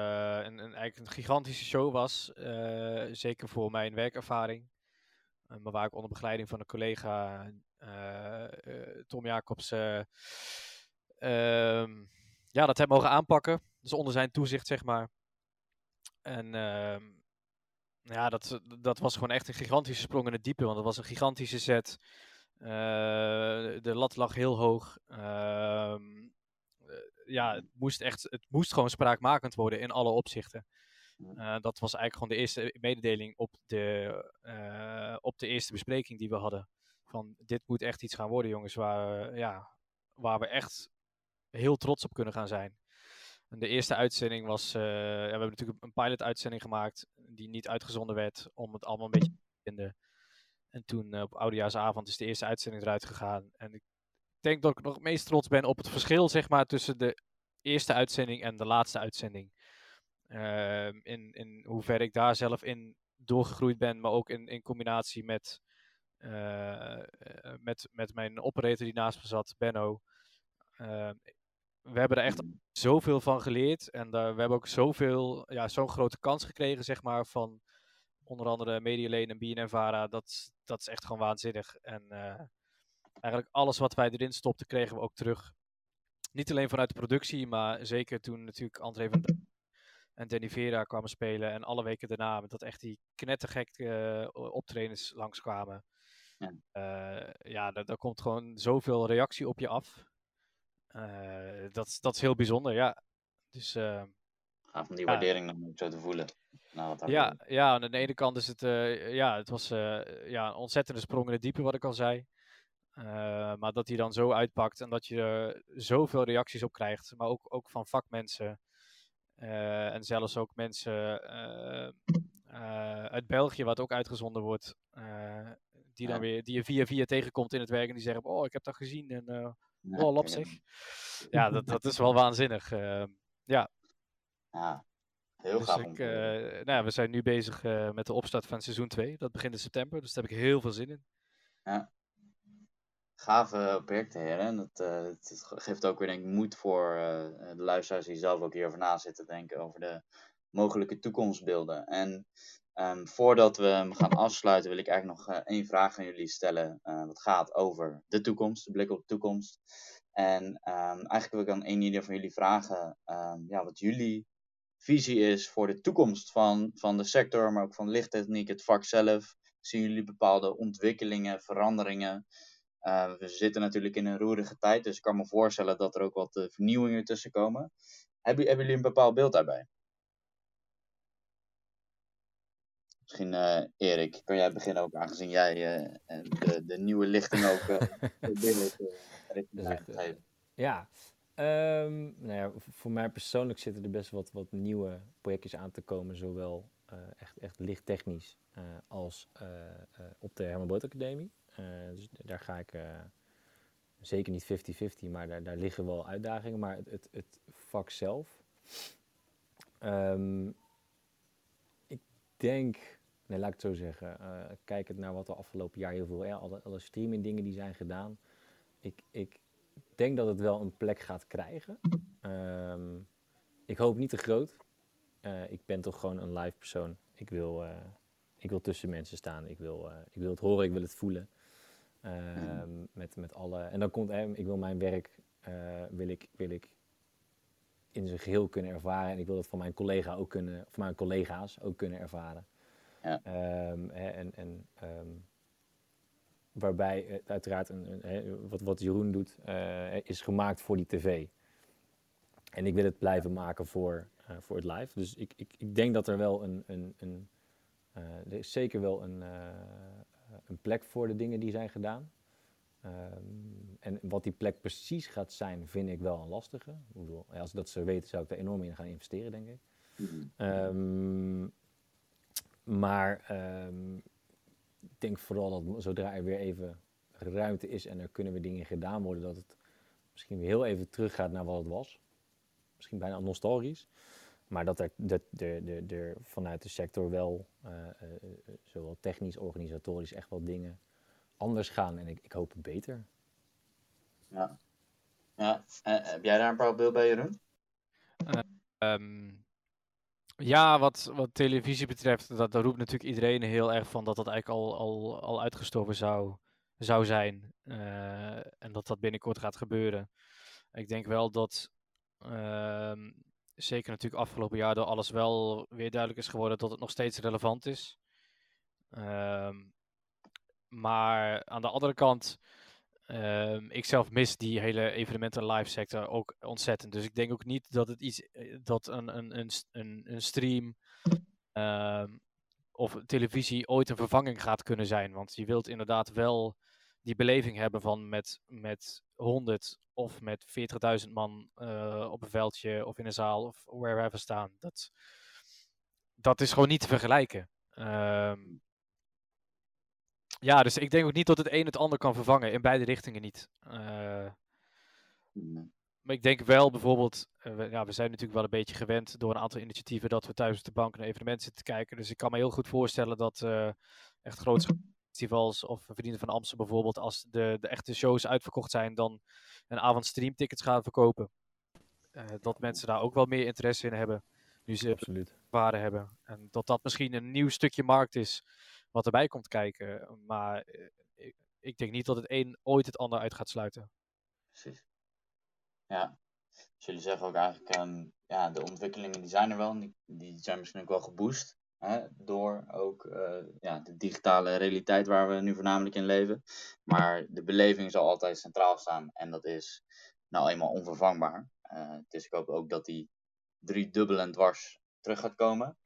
een, een, eigenlijk een gigantische show was. eh, zeker voor mijn werkervaring. Eh, maar waar ik onder begeleiding van een collega, Tom Jacobs, eh, ehm, ja, dat heb mogen aanpakken. Dus onder zijn toezicht, zeg maar. En ehm, ja, dat, dat was gewoon echt een gigantische sprong in het diepe. Want het was een gigantische set. De lat lag heel hoog. Ehm, eh, ja, het moest, echt, het moest gewoon spraakmakend worden in alle opzichten. Eh, dat was eigenlijk gewoon de eerste mededeling op de, eh, op de eerste bespreking die we hadden. Van dit moet echt iets gaan worden, jongens, waar, we- ja, waar we echt heel trots op kunnen gaan zijn. En de eerste uitzending was, eh, ja, we hebben natuurlijk een pilot-uitzending gemaakt die niet uitgezonden werd om het allemaal een beetje te vinden. En toen eh, op oudejaarsavond is de eerste uitzending eruit gegaan. En ik denk dat ik nog meest trots ben op het verschil, zeg maar, tussen de eerste uitzending en de laatste uitzending. Ehm, in, in hoeverre ik daar zelf in doorgegroeid ben, maar ook in, in combinatie met, eh, met, met mijn operator die naast me zat, Benno. Ehm, we hebben er echt zoveel van geleerd. En we hebben ook zoveel, ja, zo'n grote kans gekregen, zeg maar, van onder andere Medialane en BNN-Vara. Dat, dat is echt gewoon waanzinnig. En eh, eigenlijk alles wat wij erin stopten, kregen we ook terug. Niet alleen vanuit de productie, maar zeker toen natuurlijk André van en Danny Vera kwamen spelen. En alle weken daarna, dat echt die knettergek eh, optredens langskwamen. Ja. Eh, ja, daar, daar komt gewoon zoveel reactie op je af. Eh, dat, dat is heel bijzonder, ja. Dus Gaaf om die waardering dan ook zo te voelen. Nou, ja, ja, aan de ene kant is het, ja, het was ja, een ontzettende sprong in het diepe, wat ik al zei. Eh, maar dat hij dan zo uitpakt en dat je er zoveel reacties op krijgt, maar ook, ook van vakmensen. eh, en zelfs ook mensen eh, uit België, wat ook uitgezonden wordt. die, dan Ja. weer, die je via via tegenkomt in het werk en die zeggen: Oh, ik heb dat gezien. En Ja, oh, lap zeg. Ja, dat, dat is wel waanzinnig. eh. Ja, heel Dus gaaf ik, nou ja, we zijn nu bezig met de opstart van seizoen 2. Dat begint in september, dus daar heb ik heel veel zin in. Gave projecten, heren. En dat, eh, het geeft ook weer denk ik, moed voor eh, de luisteraars die zelf ook hierover na zitten denken over de mogelijke toekomstbeelden. En ehm, voordat we hem gaan afsluiten, wil ik eigenlijk nog eh, één vraag aan jullie stellen. dat gaat over de toekomst, de blik op de toekomst. En ehm, eigenlijk wil ik aan één ieder van jullie vragen ehm, ja, wat jullie visie is voor de toekomst van, van de sector, maar ook van lichttechniek, het vak zelf. Zien jullie bepaalde ontwikkelingen, veranderingen? Uh, we zitten natuurlijk in een roerige tijd, dus ik kan me voorstellen dat er ook wat uh, vernieuwingen tussen komen. Hebben, hebben jullie een bepaald beeld daarbij? Misschien uh, Erik, kan jij beginnen ook aangezien jij de, de nieuwe lichting ook [laughs] binnen. Ja, um, nou ja, voor mij persoonlijk zitten er best wat, wat nieuwe projectjes aan te komen, zowel echt, echt lichttechnisch als op de Herman Boot Academie. Dus daar ga ik zeker niet 50-50, maar daar, daar liggen wel uitdagingen. Maar het, het, het vak zelf. Um, ik denk, nee, laat ik het zo zeggen. Uh, kijk het naar wat er afgelopen jaar heel veel, ja, alle, alle streaming dingen die zijn gedaan. Ik, ik denk dat het wel een plek gaat krijgen. Um, ik hoop niet te groot. Ik ben toch gewoon een live persoon. Ik wil, ik wil tussen mensen staan. Ik wil, ik wil het horen, ik wil het voelen. Um, met, met alle, en dan komt, ik wil mijn werk uh, wil ik, wil ik in zijn geheel kunnen ervaren. En ik wil dat van mijn collega ook kunnen, van mijn collega's ook kunnen ervaren. Ja. Um, en, en um, waarbij het uiteraard een, een, wat, wat Jeroen doet, uh, is gemaakt voor die tv. En ik wil het blijven maken voor, uh, voor het live. Dus ik, ik, ik denk dat er wel een, een, een er is zeker wel een, een plek voor de dingen die zijn gedaan. Um, en wat die plek precies gaat zijn, vind ik wel een lastige. Ik bedoel, als ik dat zou weten, zou ik daar enorm in gaan investeren, denk ik. Um, maar um, ik denk vooral dat zodra er weer even ruimte is en er kunnen weer dingen gedaan worden, dat het misschien weer heel even teruggaat naar wat het was. Misschien bijna nostalgisch. Maar dat er, dat er, er, er vanuit de sector wel, uh, uh, zowel technisch, organisatorisch, echt wel dingen anders gaan. En ik, ik hoop het beter. Ja. ja. Uh, heb jij daar een paar beeld bij, Jeroen? Um, ja, wat, wat televisie betreft, dat, dat roept natuurlijk iedereen heel erg van dat dat eigenlijk al, al, al uitgestorven zou, zou zijn. en dat dat binnenkort gaat gebeuren. Ik denk wel dat ehm, zeker natuurlijk afgelopen jaar door alles wel weer duidelijk is geworden dat het nog steeds relevant is. Um, maar aan de andere kant, um, ik zelf mis die hele evenementen live sector ook ontzettend. Dus ik denk ook niet dat het iets eh, dat een, een, een, een, stream um, of televisie ooit een vervanging gaat kunnen zijn. Want je wilt inderdaad wel die beleving hebben van met, met 100 of met 40.000 man uh, op een veldje of in een zaal of wherever staan. Dat, dat is gewoon niet te vergelijken. Um, ja, dus ik denk ook niet dat het een het ander kan vervangen. In beide richtingen niet. Uh, maar ik denk wel bijvoorbeeld, uh, we, ja, we zijn natuurlijk wel een beetje gewend door een aantal initiatieven dat we thuis op de bank naar evenementen zitten te kijken. Dus ik kan me heel goed voorstellen dat echt grote festivals of Vrienden van Amsterdam bijvoorbeeld, als de, de echte shows uitverkocht zijn, dan een avond streamtickets gaan verkopen. dat mensen daar ook wel meer interesse in hebben. Nu ze Absoluut. waarde hebben. En dat dat misschien een nieuw stukje markt is wat erbij komt kijken. Maar eh, ik, ik denk niet dat het een ooit het ander uit gaat sluiten. Precies. Ja. Dus jullie zeggen ook eigenlijk, um, ja, de ontwikkelingen die zijn er wel. Die, die zijn misschien ook wel geboost. Door ook uh, ja, de digitale realiteit waar we nu voornamelijk in leven. Maar de beleving zal altijd centraal staan. En dat is nou eenmaal onvervangbaar. Uh, dus ik hoop ook dat die drie dubbel en dwars terug gaat komen.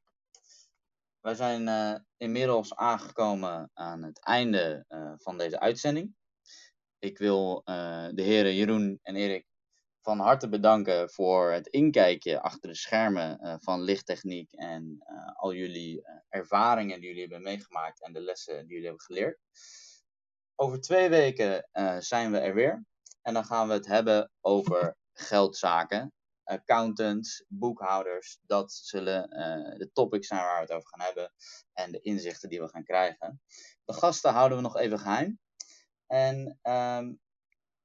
Wij zijn uh, inmiddels aangekomen aan het einde van deze uitzending. Ik wil de heren Jeroen en Erik van harte bedanken voor het inkijkje achter de schermen van lichttechniek en al jullie ervaringen die jullie hebben meegemaakt en de lessen die jullie hebben geleerd. Over twee weken zijn we er weer en dan gaan we het hebben over geldzaken accountants, boekhouders. Dat zullen de topics zijn waar we het over gaan hebben. En de inzichten die we gaan krijgen. De gasten houden we nog even geheim. En um,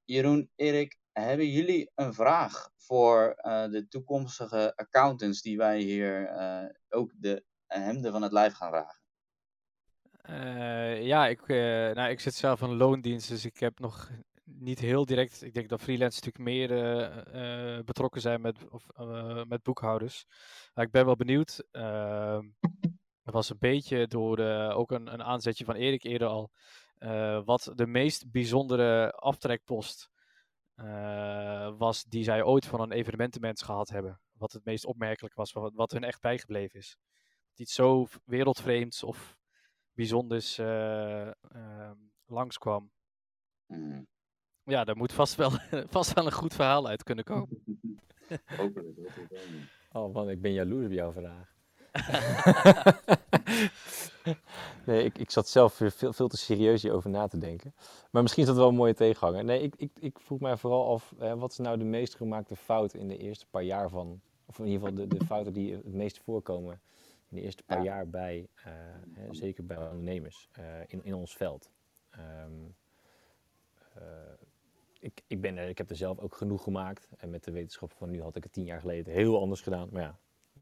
Jeroen, Erik, hebben jullie een vraag voor uh, de toekomstige accountants die wij hier uh, ook de hemden van het lijf gaan vragen? Uh, ja, ik, nou, ik zit zelf in loondienst, dus ik heb nog niet heel direct. Ik denk dat freelancers natuurlijk meer betrokken zijn met, of, met boekhouders. Maar ik ben wel benieuwd. Uh, er was een beetje door ook een, een, aanzetje van Erik eerder al. wat de meest bijzondere aftrekpost was die zij ooit van een evenementenmens gehad hebben. Wat het meest opmerkelijk was, wat, wat hun echt bijgebleven is. iets zo wereldvreemds of bijzonders eh, ehm, langskwam. Mhm. Ja, daar moet vast wel, [laughs] vast wel een goed verhaal uit kunnen komen. [laughs] Hopelijk. Oh man, ik ben jaloers op jouw vraag. [laughs] nee, ik, ik zat zelf weer veel, veel te serieus hierover na te denken. Maar misschien is dat wel een mooie tegenhanger. Nee, ik, ik, ik vroeg mij vooral af, eh, wat is nou de meest gemaakte fout in de eerste paar jaar van... Of in ieder geval de, de fouten die het meest voorkomen in de eerste paar Ja. jaar bij, eh, hè, zeker bij ondernemers, eh, in, in ons veld. Ehm, eh, ik, ik, ben ik heb er zelf ook genoeg gemaakt. En met de wetenschap van nu had ik het tien jaar geleden heel anders gedaan. Maar ja,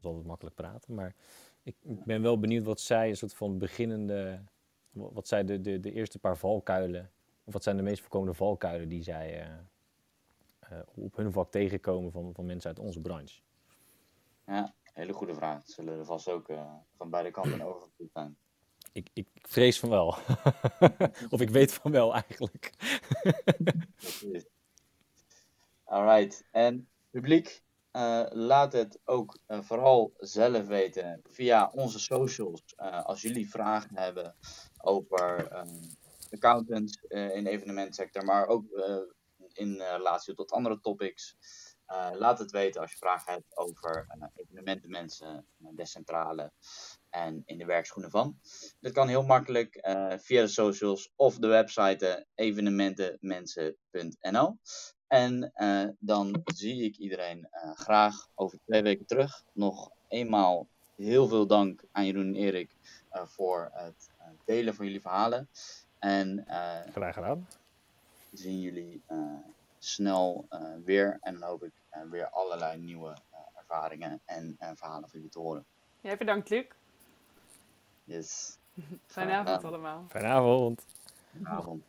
altijd makkelijk praten. Maar ik, ik ben wel benieuwd wat zij, een soort van beginnende, wa- wat zij de, de, de eerste paar valkuilen, of wat zijn de meest voorkomende valkuilen die zij eh, eh, op hun vak tegenkomen van, van mensen uit onze branche. Ja, hele goede vraag. Zullen er vast ook eh, van beide kanten [clears throat] over zijn. Ik, ik, ik vrees van wel. [laughs] of ik weet van wel eigenlijk. [laughs] Alright. En publiek, eh, laat het ook eh, vooral zelf weten via onze socials. Eh, als jullie vragen hebben over ehm, accountants in de evenementsector, maar ook in relatie tot andere topics. Laat het weten als je vragen hebt over evenementenmensen, uh, de centrale en in de werkschoenen van. Dat kan heel makkelijk via de socials of de website evenementenmensen.nl. En eh, dan zie ik iedereen eh, graag over twee weken terug. Nog eenmaal heel veel dank aan Jeroen en Erik eh, voor het eh, delen van jullie verhalen. En eh, Graag gedaan. zien jullie eh, snel eh, weer. En dan hoop ik weer allerlei nieuwe eh, ervaringen en verhalen van jullie te horen. Jij bedankt, Luc. Yes. [laughs] Fijne avond allemaal. Fijne avond. Goedenavond.